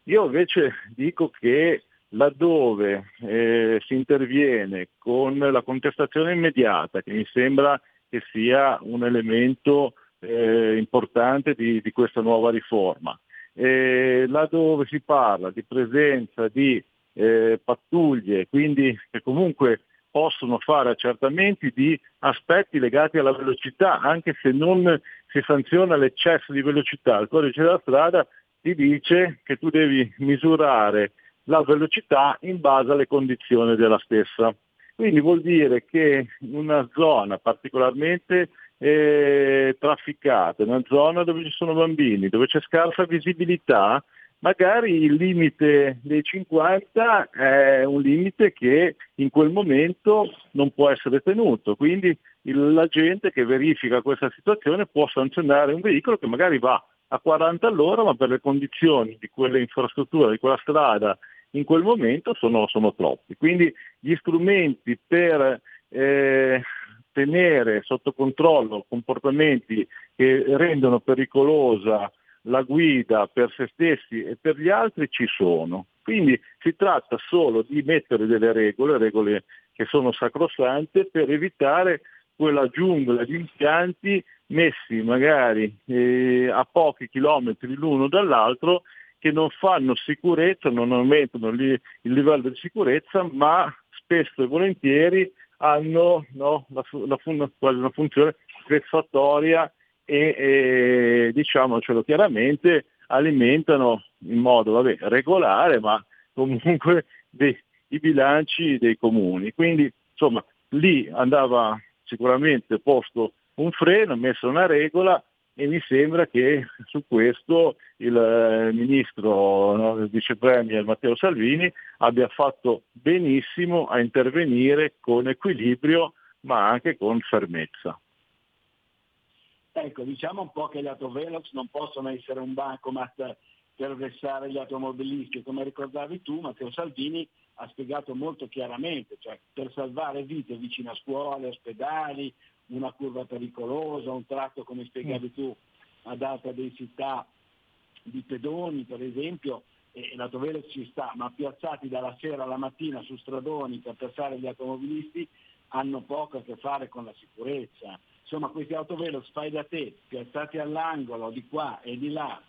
Io invece dico che laddove eh, si interviene con la contestazione immediata, che mi sembra che sia un elemento eh, importante di, di, questa nuova riforma, eh, laddove si parla di presenza di eh, pattuglie, quindi che comunque possono fare accertamenti di aspetti legati alla velocità, anche se non si sanziona l'eccesso di velocità. Il codice della strada ti dice che tu devi misurare la velocità in base alle condizioni della stessa. Quindi vuol dire che una zona particolarmente eh, trafficata, una zona dove ci sono bambini, dove c'è scarsa visibilità, magari il limite dei 50 è un limite che in quel momento non può essere tenuto, quindi la gente che verifica questa situazione può sanzionare un veicolo che magari va a 40 all'ora, ma per le condizioni di quelle infrastrutture, di quella strada in quel momento sono, sono troppi. Quindi gli strumenti per eh, tenere sotto controllo comportamenti che rendono pericolosa la guida per se stessi e per gli altri ci sono. Quindi si tratta solo di mettere delle regole, regole che sono sacrosante, per evitare quella giungla di impianti messi magari eh, a pochi chilometri l'uno dall'altro che non fanno sicurezza, non aumentano li, il livello di sicurezza, ma spesso e volentieri hanno no, la, la, quasi una funzione vessatoria e, e diciamocelo chiaramente alimentano in modo vabbè, regolare ma comunque <laughs> dei, i bilanci dei comuni. Quindi insomma lì andava sicuramente posto un freno, messo una regola e mi sembra che <laughs> su questo il eh, ministro, no, il vice premier Matteo Salvini abbia fatto benissimo a intervenire con equilibrio ma anche con fermezza. Ecco, diciamo un po' che gli autovelox non possono essere un bancomat per vessare gli automobilisti. Come ricordavi tu, Matteo Salvini ha spiegato molto chiaramente, cioè per salvare vite vicino a scuole, ospedali, una curva pericolosa, un tratto, come spiegavi tu, ad alta densità di pedoni, per esempio, e l'autovelox ci sta, ma piazzati dalla sera alla mattina su stradoni per passare gli automobilisti hanno poco a che fare con la sicurezza. Insomma, questi autovelox fai da te, piazzati all'angolo di qua e di là,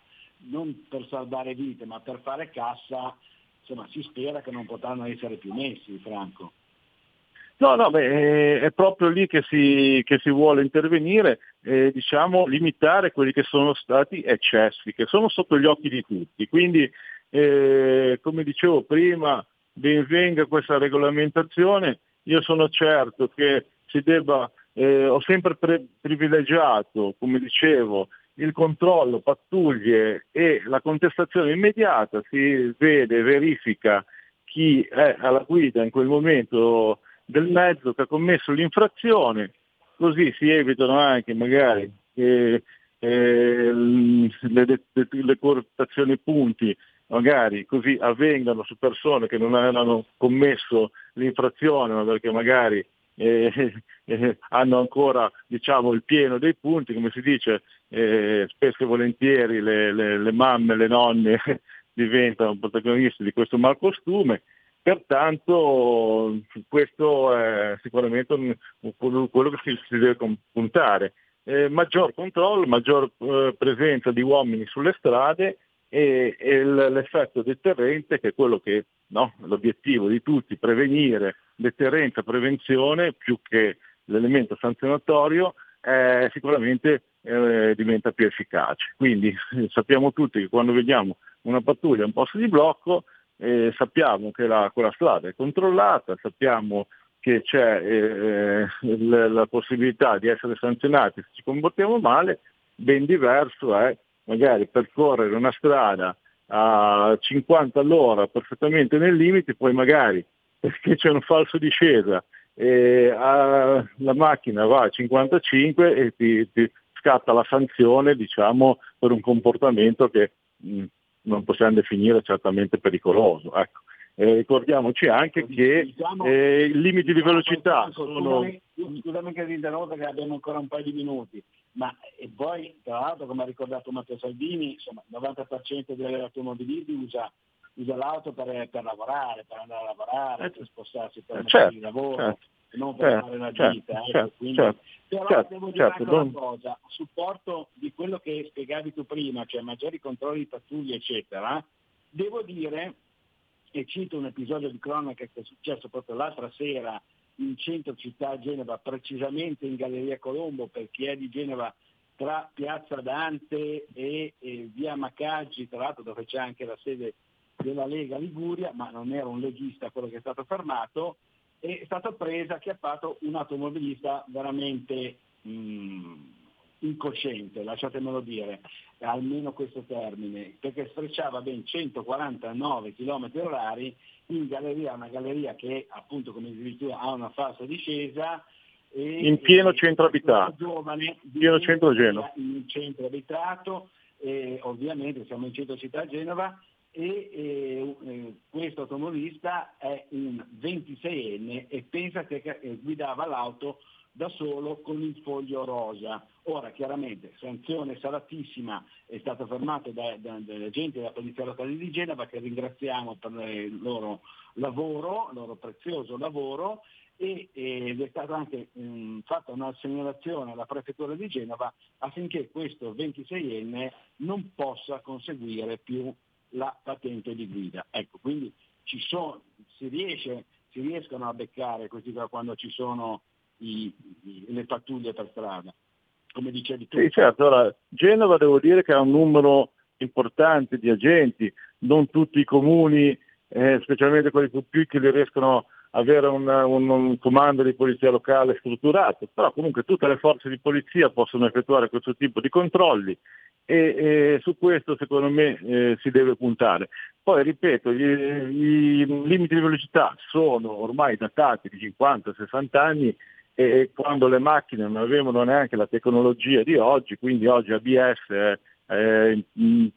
non per salvare vite, ma per fare cassa, insomma, si spera che non potranno essere più messi, Franco. No, no, beh, è proprio lì che si, che si vuole intervenire, eh, diciamo, limitare quelli che sono stati eccessi, che sono sotto gli occhi di tutti. Quindi, eh, come dicevo prima, ben venga questa regolamentazione, io sono certo che si debba, eh, ho sempre pre- privilegiato, come dicevo, il controllo, pattuglie e la contestazione immediata, si vede, verifica chi è alla guida in quel momento del mezzo che ha commesso l'infrazione, così si evitano anche magari eh, eh, le, le, le cortazioni punti magari così avvengano su persone che non hanno commesso l'infrazione ma perché magari eh, <laughs> eh, hanno ancora diciamo, il pieno dei punti, come si dice, eh, spesso e volentieri le, le, le mamme, le nonne <laughs> diventano protagonisti di questo malcostume Pertanto questo è sicuramente quello che si, deve puntare. Eh, maggior controllo, maggior eh, presenza di uomini sulle strade e, e l'effetto deterrente che è quello che no, l'obiettivo di tutti, prevenire, deterrenza, prevenzione più che l'elemento sanzionatorio eh, sicuramente eh, diventa più efficace. Quindi <laughs> sappiamo tutti che quando vediamo una pattuglia, un posto di blocco, eh, sappiamo che la, quella strada è controllata, sappiamo che c'è eh, la, la possibilità di essere sanzionati se ci comportiamo male, ben diverso è magari percorrere una strada a 50 all'ora perfettamente nel limite, poi magari <laughs> perché c'è un falso discesa e a, la macchina va a 55 e ti, ti scatta la sanzione diciamo, per un comportamento che mh, non possiamo definire certamente pericoloso. Ecco. Eh, ricordiamoci anche che diciamo, eh, i limiti di velocità sono... Scusami, scusami che ti interrompo che abbiamo ancora un paio di minuti, ma e poi tra l'altro come ha ricordato Matteo Salvini, insomma il 90% degli automobilisti usa, usa l'auto per, per, lavorare, per andare a lavorare, eh, per spostarsi per certo, il lavoro. Certo non per certo, fare la certo, gita. Ecco, certo, quindi, certo, però certo, devo dire anche una cosa, a supporto di quello che spiegavi tu prima, cioè maggiori controlli di pattuglie, eccetera, devo dire, e cito un episodio di cronaca che è successo proprio l'altra sera in centro città a Genova, precisamente in Galleria Colombo, per chi è di Genova tra Piazza Dante e, e via Macaggi, tra l'altro dove c'è anche la sede della Lega Liguria, ma non era un leghista quello che è stato fermato, è stato preso, acchiappato un automobilista veramente mh, incosciente, lasciatemelo dire, almeno questo termine, perché sfrecciava ben 149 km orari in galleria, una galleria che appunto come dicevi tu ha una falsa discesa e, In pieno e- centro abitato. giovane Pieno centro Genova. in centro abitato, e ovviamente siamo in centro città Genova e, e, eh, questo automobilista è un 26enne e pensa che eh, guidava l'auto da solo con il foglio rosa. Ora chiaramente sanzione salatissima è stato fermato da- da- dagli agenti della Polizia Locale di Genova che ringraziamo per il loro lavoro, il loro prezioso lavoro e, ed è stata anche mh, fatta una segnalazione alla Prefettura di Genova affinché questo 26enne non possa conseguire più la patente di guida. Ecco, quindi ci sono, si, riesce, si riescono a beccare questi qua quando ci sono i- i- le pattuglie per strada. Come dicevi tu. Sì, certo, ora Genova devo dire che ha un numero importante di agenti, non tutti i comuni, eh, specialmente quelli più piccoli, riescono ad avere un, un- un comando di polizia locale strutturato, però comunque tutte le forze di polizia possono effettuare questo tipo di controlli e, e su questo secondo me eh, si deve puntare. Poi ripeto, gli, i limiti di velocità sono ormai datati di 50-60 anni e quando le macchine non avevano neanche la tecnologia di oggi, quindi oggi ABS, eh,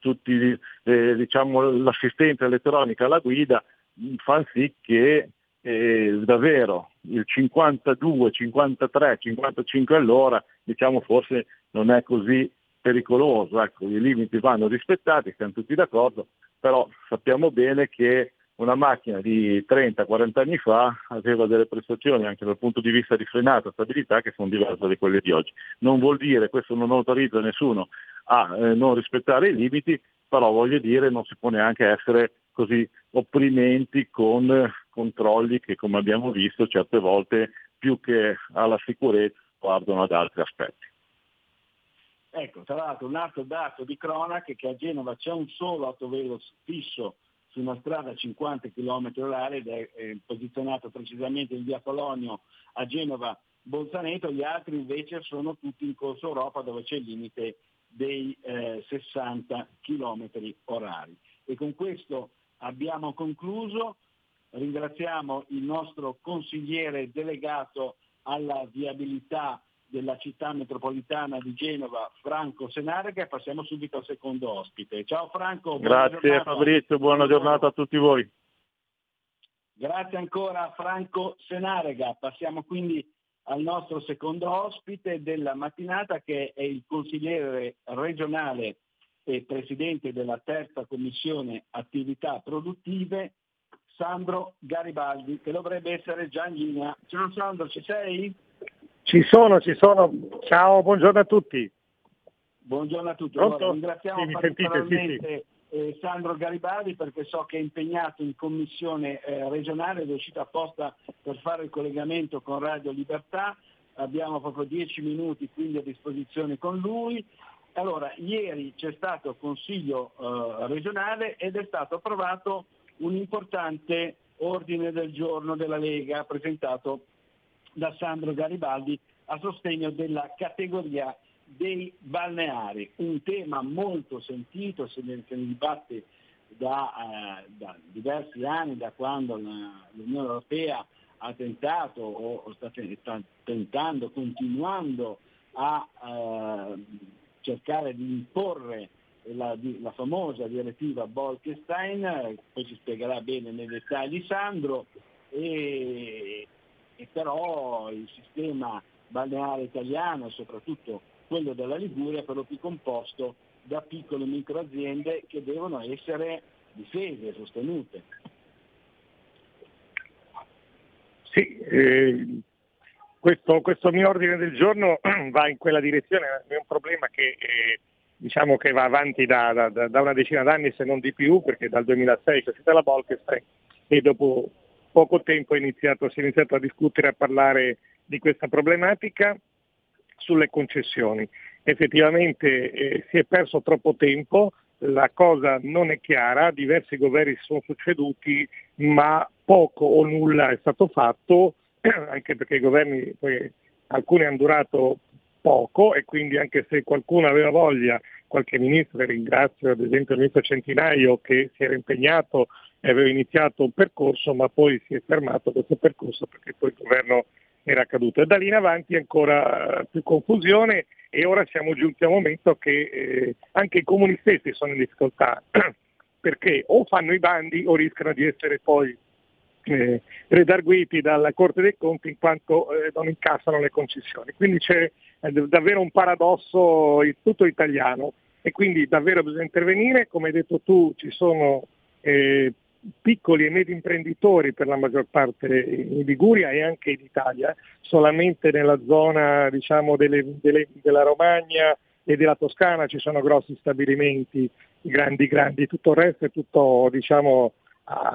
tutti, eh, diciamo, l'assistenza elettronica alla guida, mh, fa sì che eh, davvero il 52, 53, 55 all'ora diciamo forse non è così pericoloso, ecco, i limiti vanno rispettati, siamo tutti d'accordo, però sappiamo bene che una macchina di 30-40 anni fa aveva delle prestazioni anche dal punto di vista di frenata stabilità che sono diverse da quelle di oggi. Non vuol dire, questo non autorizza nessuno a eh, non rispettare i limiti, però voglio dire non si può neanche essere così opprimenti con eh, controlli che come abbiamo visto certe volte più che alla sicurezza guardano ad altri aspetti. Ecco, tra l'altro un altro dato di cronaca è che a Genova c'è un solo autovelox fisso su una strada a 50 km orari ed è eh, posizionato precisamente in via Colonio a Genova Bolzaneto, gli altri invece sono tutti in corso Europa dove c'è il limite dei eh, 60 km orari. E con questo abbiamo concluso, ringraziamo il nostro consigliere delegato alla viabilità della città metropolitana di Genova, Franco Senarga, e passiamo subito al secondo ospite. Ciao Franco. Grazie giornata. Fabrizio, buona giornata a tutti voi. Grazie ancora a Franco Senarega. Passiamo quindi al nostro secondo ospite della mattinata che è il consigliere regionale e presidente della terza commissione attività produttive, Sandro Garibaldi, che dovrebbe essere già in linea. Ciao Sandro, ci sei? Ci sono, ci sono. Ciao, buongiorno a tutti. Buongiorno a tutti. Allora, ringraziamo Sì, mi sentite? particolarmente eh, Sandro Garibaldi perché so che è impegnato in commissione eh, regionale ed è uscito apposta per fare il collegamento con Radio Libertà. Abbiamo proprio dieci minuti quindi a disposizione con lui. Allora, ieri c'è stato consiglio eh, regionale ed è stato approvato un importante ordine del giorno della Lega presentato da Sandro Garibaldi a sostegno della categoria dei balneari, un tema molto sentito, se ne, dibatte da, eh, da diversi anni, da quando l'Unione Europea ha tentato o, sta, te- sta tentando, continuando a eh, cercare di imporre la, la famosa direttiva Bolkestein, eh, poi ci spiegherà bene nei dettagli Sandro, e, e però il sistema balneare italiano, soprattutto quello della Liguria, è per lo più composto da piccole e micro aziende che devono essere difese sostenute. Sì, eh, questo, questo mio ordine del giorno <clears throat> va in quella direzione, è un problema che eh, diciamo che va avanti da- da- da una decina d'anni se non di più, perché dal 2006 c'è stata la Bolkestein e dopo poco tempo è iniziato- si è iniziato a discutere a parlare di questa problematica sulle concessioni. Effettivamente eh, si è perso troppo tempo, la cosa non è chiara, diversi governi si sono succeduti, ma poco o nulla è stato fatto, <clears throat> anche perché i governi, poi, alcuni hanno durato poco e quindi anche se qualcuno aveva voglia, qualche ministro, ringrazio ad esempio il ministro Centinaio che si era impegnato e aveva iniziato un percorso ma poi si è fermato questo percorso perché poi il governo era caduto. E da lì in avanti ancora più confusione e ora siamo giunti a un momento che eh, anche i comuni stessi sono in difficoltà. <clears throat> Perché o fanno i bandi o rischiano di essere poi eh, redarguiti dalla Corte dei Conti in quanto eh, non incassano le concessioni. Quindi c'è eh, davvero un paradosso tutto italiano e quindi davvero bisogna intervenire, come hai detto tu ci sono eh, piccoli e medi imprenditori per la maggior parte in Liguria e anche in Italia, solamente nella zona diciamo, delle, delle, della Romagna e della Toscana ci sono grossi stabilimenti, grandi grandi, tutto il resto è tutto diciamo,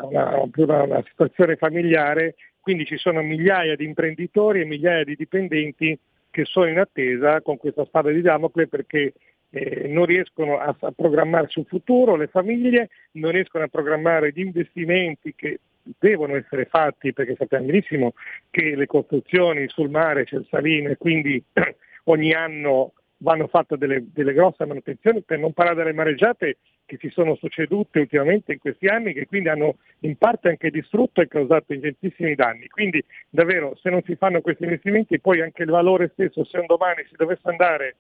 una, una, una situazione familiare, quindi ci sono migliaia di imprenditori e migliaia di dipendenti che sono in attesa con questa spada di Damocle perché eh, non riescono a, a, programmarsi un futuro, le famiglie non riescono a programmare gli investimenti che devono essere fatti perché sappiamo benissimo che le costruzioni sul mare c'è il salino e quindi <clears throat> ogni anno vanno fatte delle, delle grosse manutenzioni per non parlare delle mareggiate che si sono succedute ultimamente in questi anni che quindi hanno in parte anche distrutto e causato ingentissimi danni. Quindi davvero se non si fanno questi investimenti poi anche il valore stesso, se un domani si dovesse andare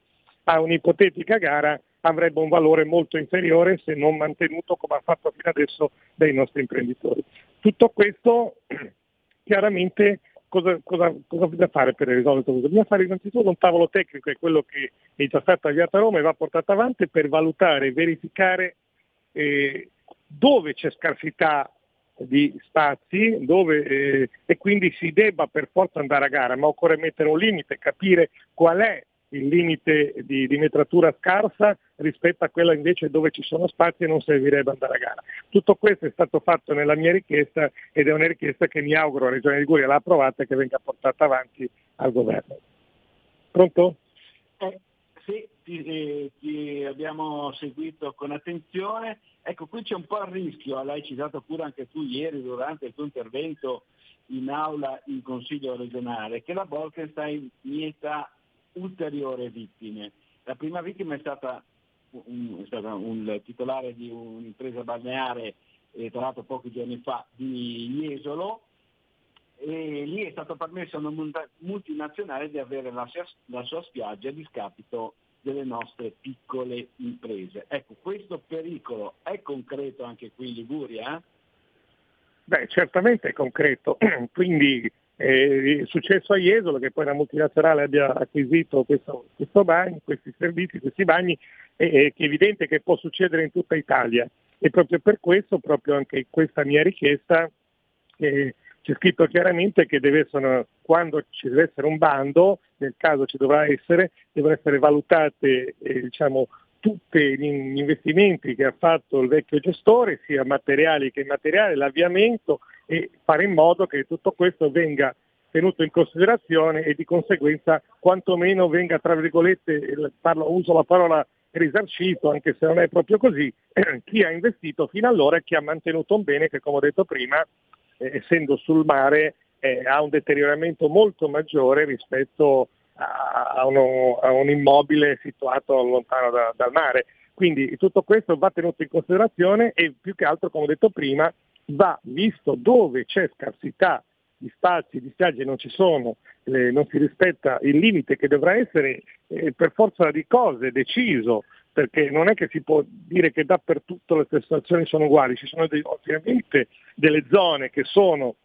a un'ipotetica gara, avrebbe un valore molto inferiore se non mantenuto come ha fatto fino adesso dai nostri imprenditori. Tutto questo <clears throat> chiaramente cosa, cosa, cosa, bisogna fare per risolvere questo? Bisogna fare innanzitutto un tavolo tecnico, è quello che è già stato avviato a Roma e va portato avanti per valutare verificare eh, dove c'è scarsità di spazi dove, eh, e quindi si debba per forza andare a gara, ma occorre mettere un limite, capire qual è il limite di, di, metratura scarsa rispetto a quella invece dove ci sono spazi e non servirebbe andare a gara. Tutto questo è stato fatto nella mia richiesta ed è una richiesta che mi auguro la Regione Liguria l'ha approvata e che venga portata avanti al governo. Pronto? Eh, sì, ti, eh, ti, abbiamo seguito con attenzione. Ecco, qui c'è un po' il rischio, l'hai citato pure anche tu ieri durante il tuo intervento in aula in Consiglio regionale, che la Bolkenstein mieta ulteriori vittime. La prima vittima è stata un, è stata un titolare di un'impresa balneare, eh, tra l'altro pochi giorni fa, di Jesolo, e lì è stato permesso a una multinazionale di avere la, la sua spiaggia a discapito delle nostre piccole imprese. Ecco, questo pericolo è concreto anche qui in Liguria? Beh, certamente è concreto, <clears throat> quindi è successo a Jesolo che poi la multinazionale abbia acquisito questo, questo bagno, questi servizi, questi bagni, è, è evidente che può succedere in tutta Italia. E proprio per questo, proprio anche in questa mia richiesta, eh, c'è scritto chiaramente che essere, quando ci deve essere un bando, nel caso ci dovrà essere, devono essere valutate eh, diciamo, tutti gli investimenti che ha fatto il vecchio gestore, sia materiali che immateriali, l'avviamento e fare in modo che tutto questo venga tenuto in considerazione e di conseguenza quantomeno venga, tra virgolette, parlo, uso la parola risarcito, anche se non è proprio così, <clears throat> chi ha investito fino allora e chi ha mantenuto un bene che, come ho detto prima, eh, essendo sul mare, eh, ha un deterioramento molto maggiore rispetto a, uno, a un immobile situato lontano da, dal mare. Quindi tutto questo va tenuto in considerazione e più che altro, come ho detto prima, va visto dove c'è scarsità di spazi, di spiagge non ci sono, eh, non si rispetta il limite che dovrà essere eh, per forza di cose deciso, perché non è che si può dire che dappertutto le situazioni sono uguali, ci sono dei, ovviamente delle zone che sono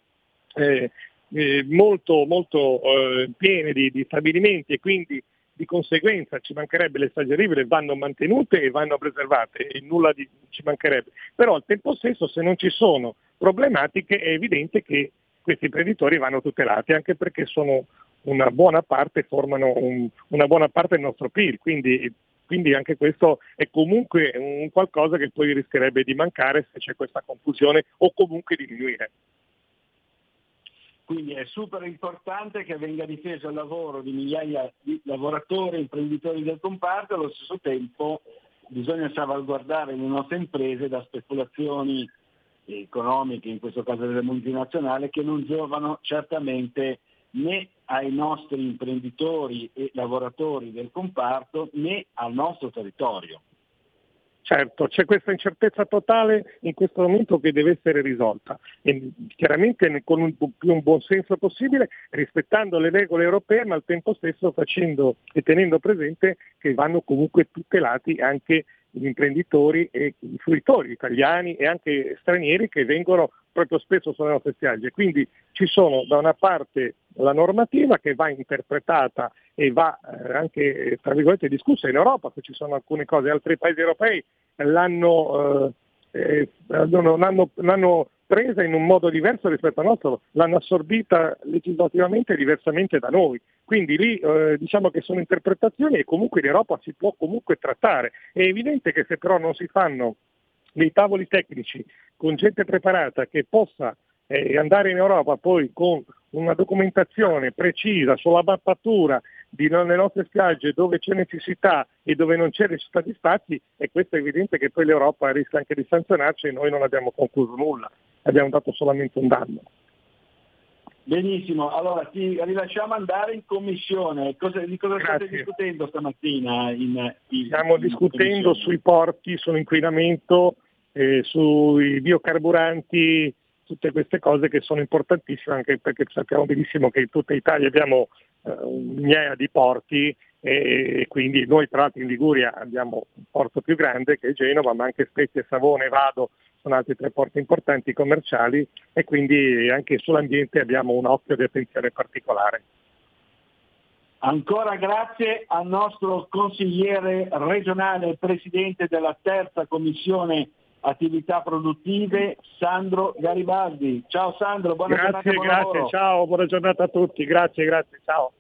eh, eh, molto, molto eh, piene di, di, stabilimenti e quindi di conseguenza ci mancherebbe le rivere vanno mantenute e vanno preservate e nulla di, ci mancherebbe. Però al tempo stesso se non ci sono problematiche è evidente che questi imprenditori vanno tutelati anche perché sono una buona parte, formano un, una buona parte del nostro PIL, quindi, quindi anche questo è comunque un qualcosa che poi rischierebbe di mancare se c'è questa confusione o comunque di diminuire. Quindi è super importante che venga difeso il lavoro di migliaia di lavoratori e imprenditori del comparto, allo stesso tempo bisogna salvaguardare le nostre imprese da speculazioni economiche, in questo caso delle multinazionali, che non giovano certamente né ai nostri imprenditori e lavoratori del comparto né al nostro territorio. Certo, c'è questa incertezza totale in questo momento che deve essere risolta, e chiaramente con un, più buon senso possibile, rispettando le regole europee, ma al tempo stesso facendo e tenendo presente che vanno comunque tutelati anche gli imprenditori e i fruitori italiani e anche stranieri che vengono proprio spesso sulle nostre spiagge. Quindi ci sono da una parte la normativa che va interpretata e va eh, anche tra virgolette discussa in Europa, che ci sono alcune cose, altri paesi europei l'hanno, eh, eh, l'hanno, l'hanno presa in un modo diverso rispetto al nostro, l'hanno assorbita legislativamente diversamente da noi. Quindi lì eh, diciamo che sono interpretazioni e comunque in Europa si può comunque trattare. È evidente che se però non si fanno dei tavoli tecnici con gente preparata che possa eh, andare in Europa poi con una documentazione precisa sulla mappatura nelle nostre spiagge dove c'è necessità e dove non c'è risultati spazi e questo è evidente che poi l'Europa rischia anche di sanzionarci e noi non abbiamo concluso nulla, abbiamo dato solamente un danno. Benissimo, allora ti rilasciamo andare in commissione. Cosa, di cosa Grazie. state discutendo stamattina? In, in, Stiamo in discutendo sui porti, sull'inquinamento, eh, sui biocarburanti, tutte queste cose che sono importantissime anche perché sappiamo benissimo che in tutta Italia abbiamo eh, migliaia di porti e quindi noi tra l'altro in Liguria abbiamo un porto più grande che è Genova, ma anche Spezia, Savone, Vado sono altri tre porti importanti commerciali e quindi anche sull'ambiente abbiamo un occhio di attenzione particolare. Ancora grazie al nostro consigliere regionale e presidente della terza commissione attività produttive, Sandro Garibaldi. Ciao Sandro, buona grazie, giornata. Grazie, lavoro. ciao, buona giornata a tutti, grazie, grazie, ciao.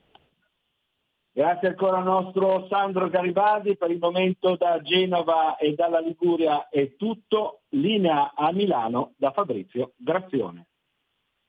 Grazie ancora al nostro Sandro Garibaldi, per il momento da Genova e dalla Liguria è tutto, linea a Milano da Fabrizio Grazione.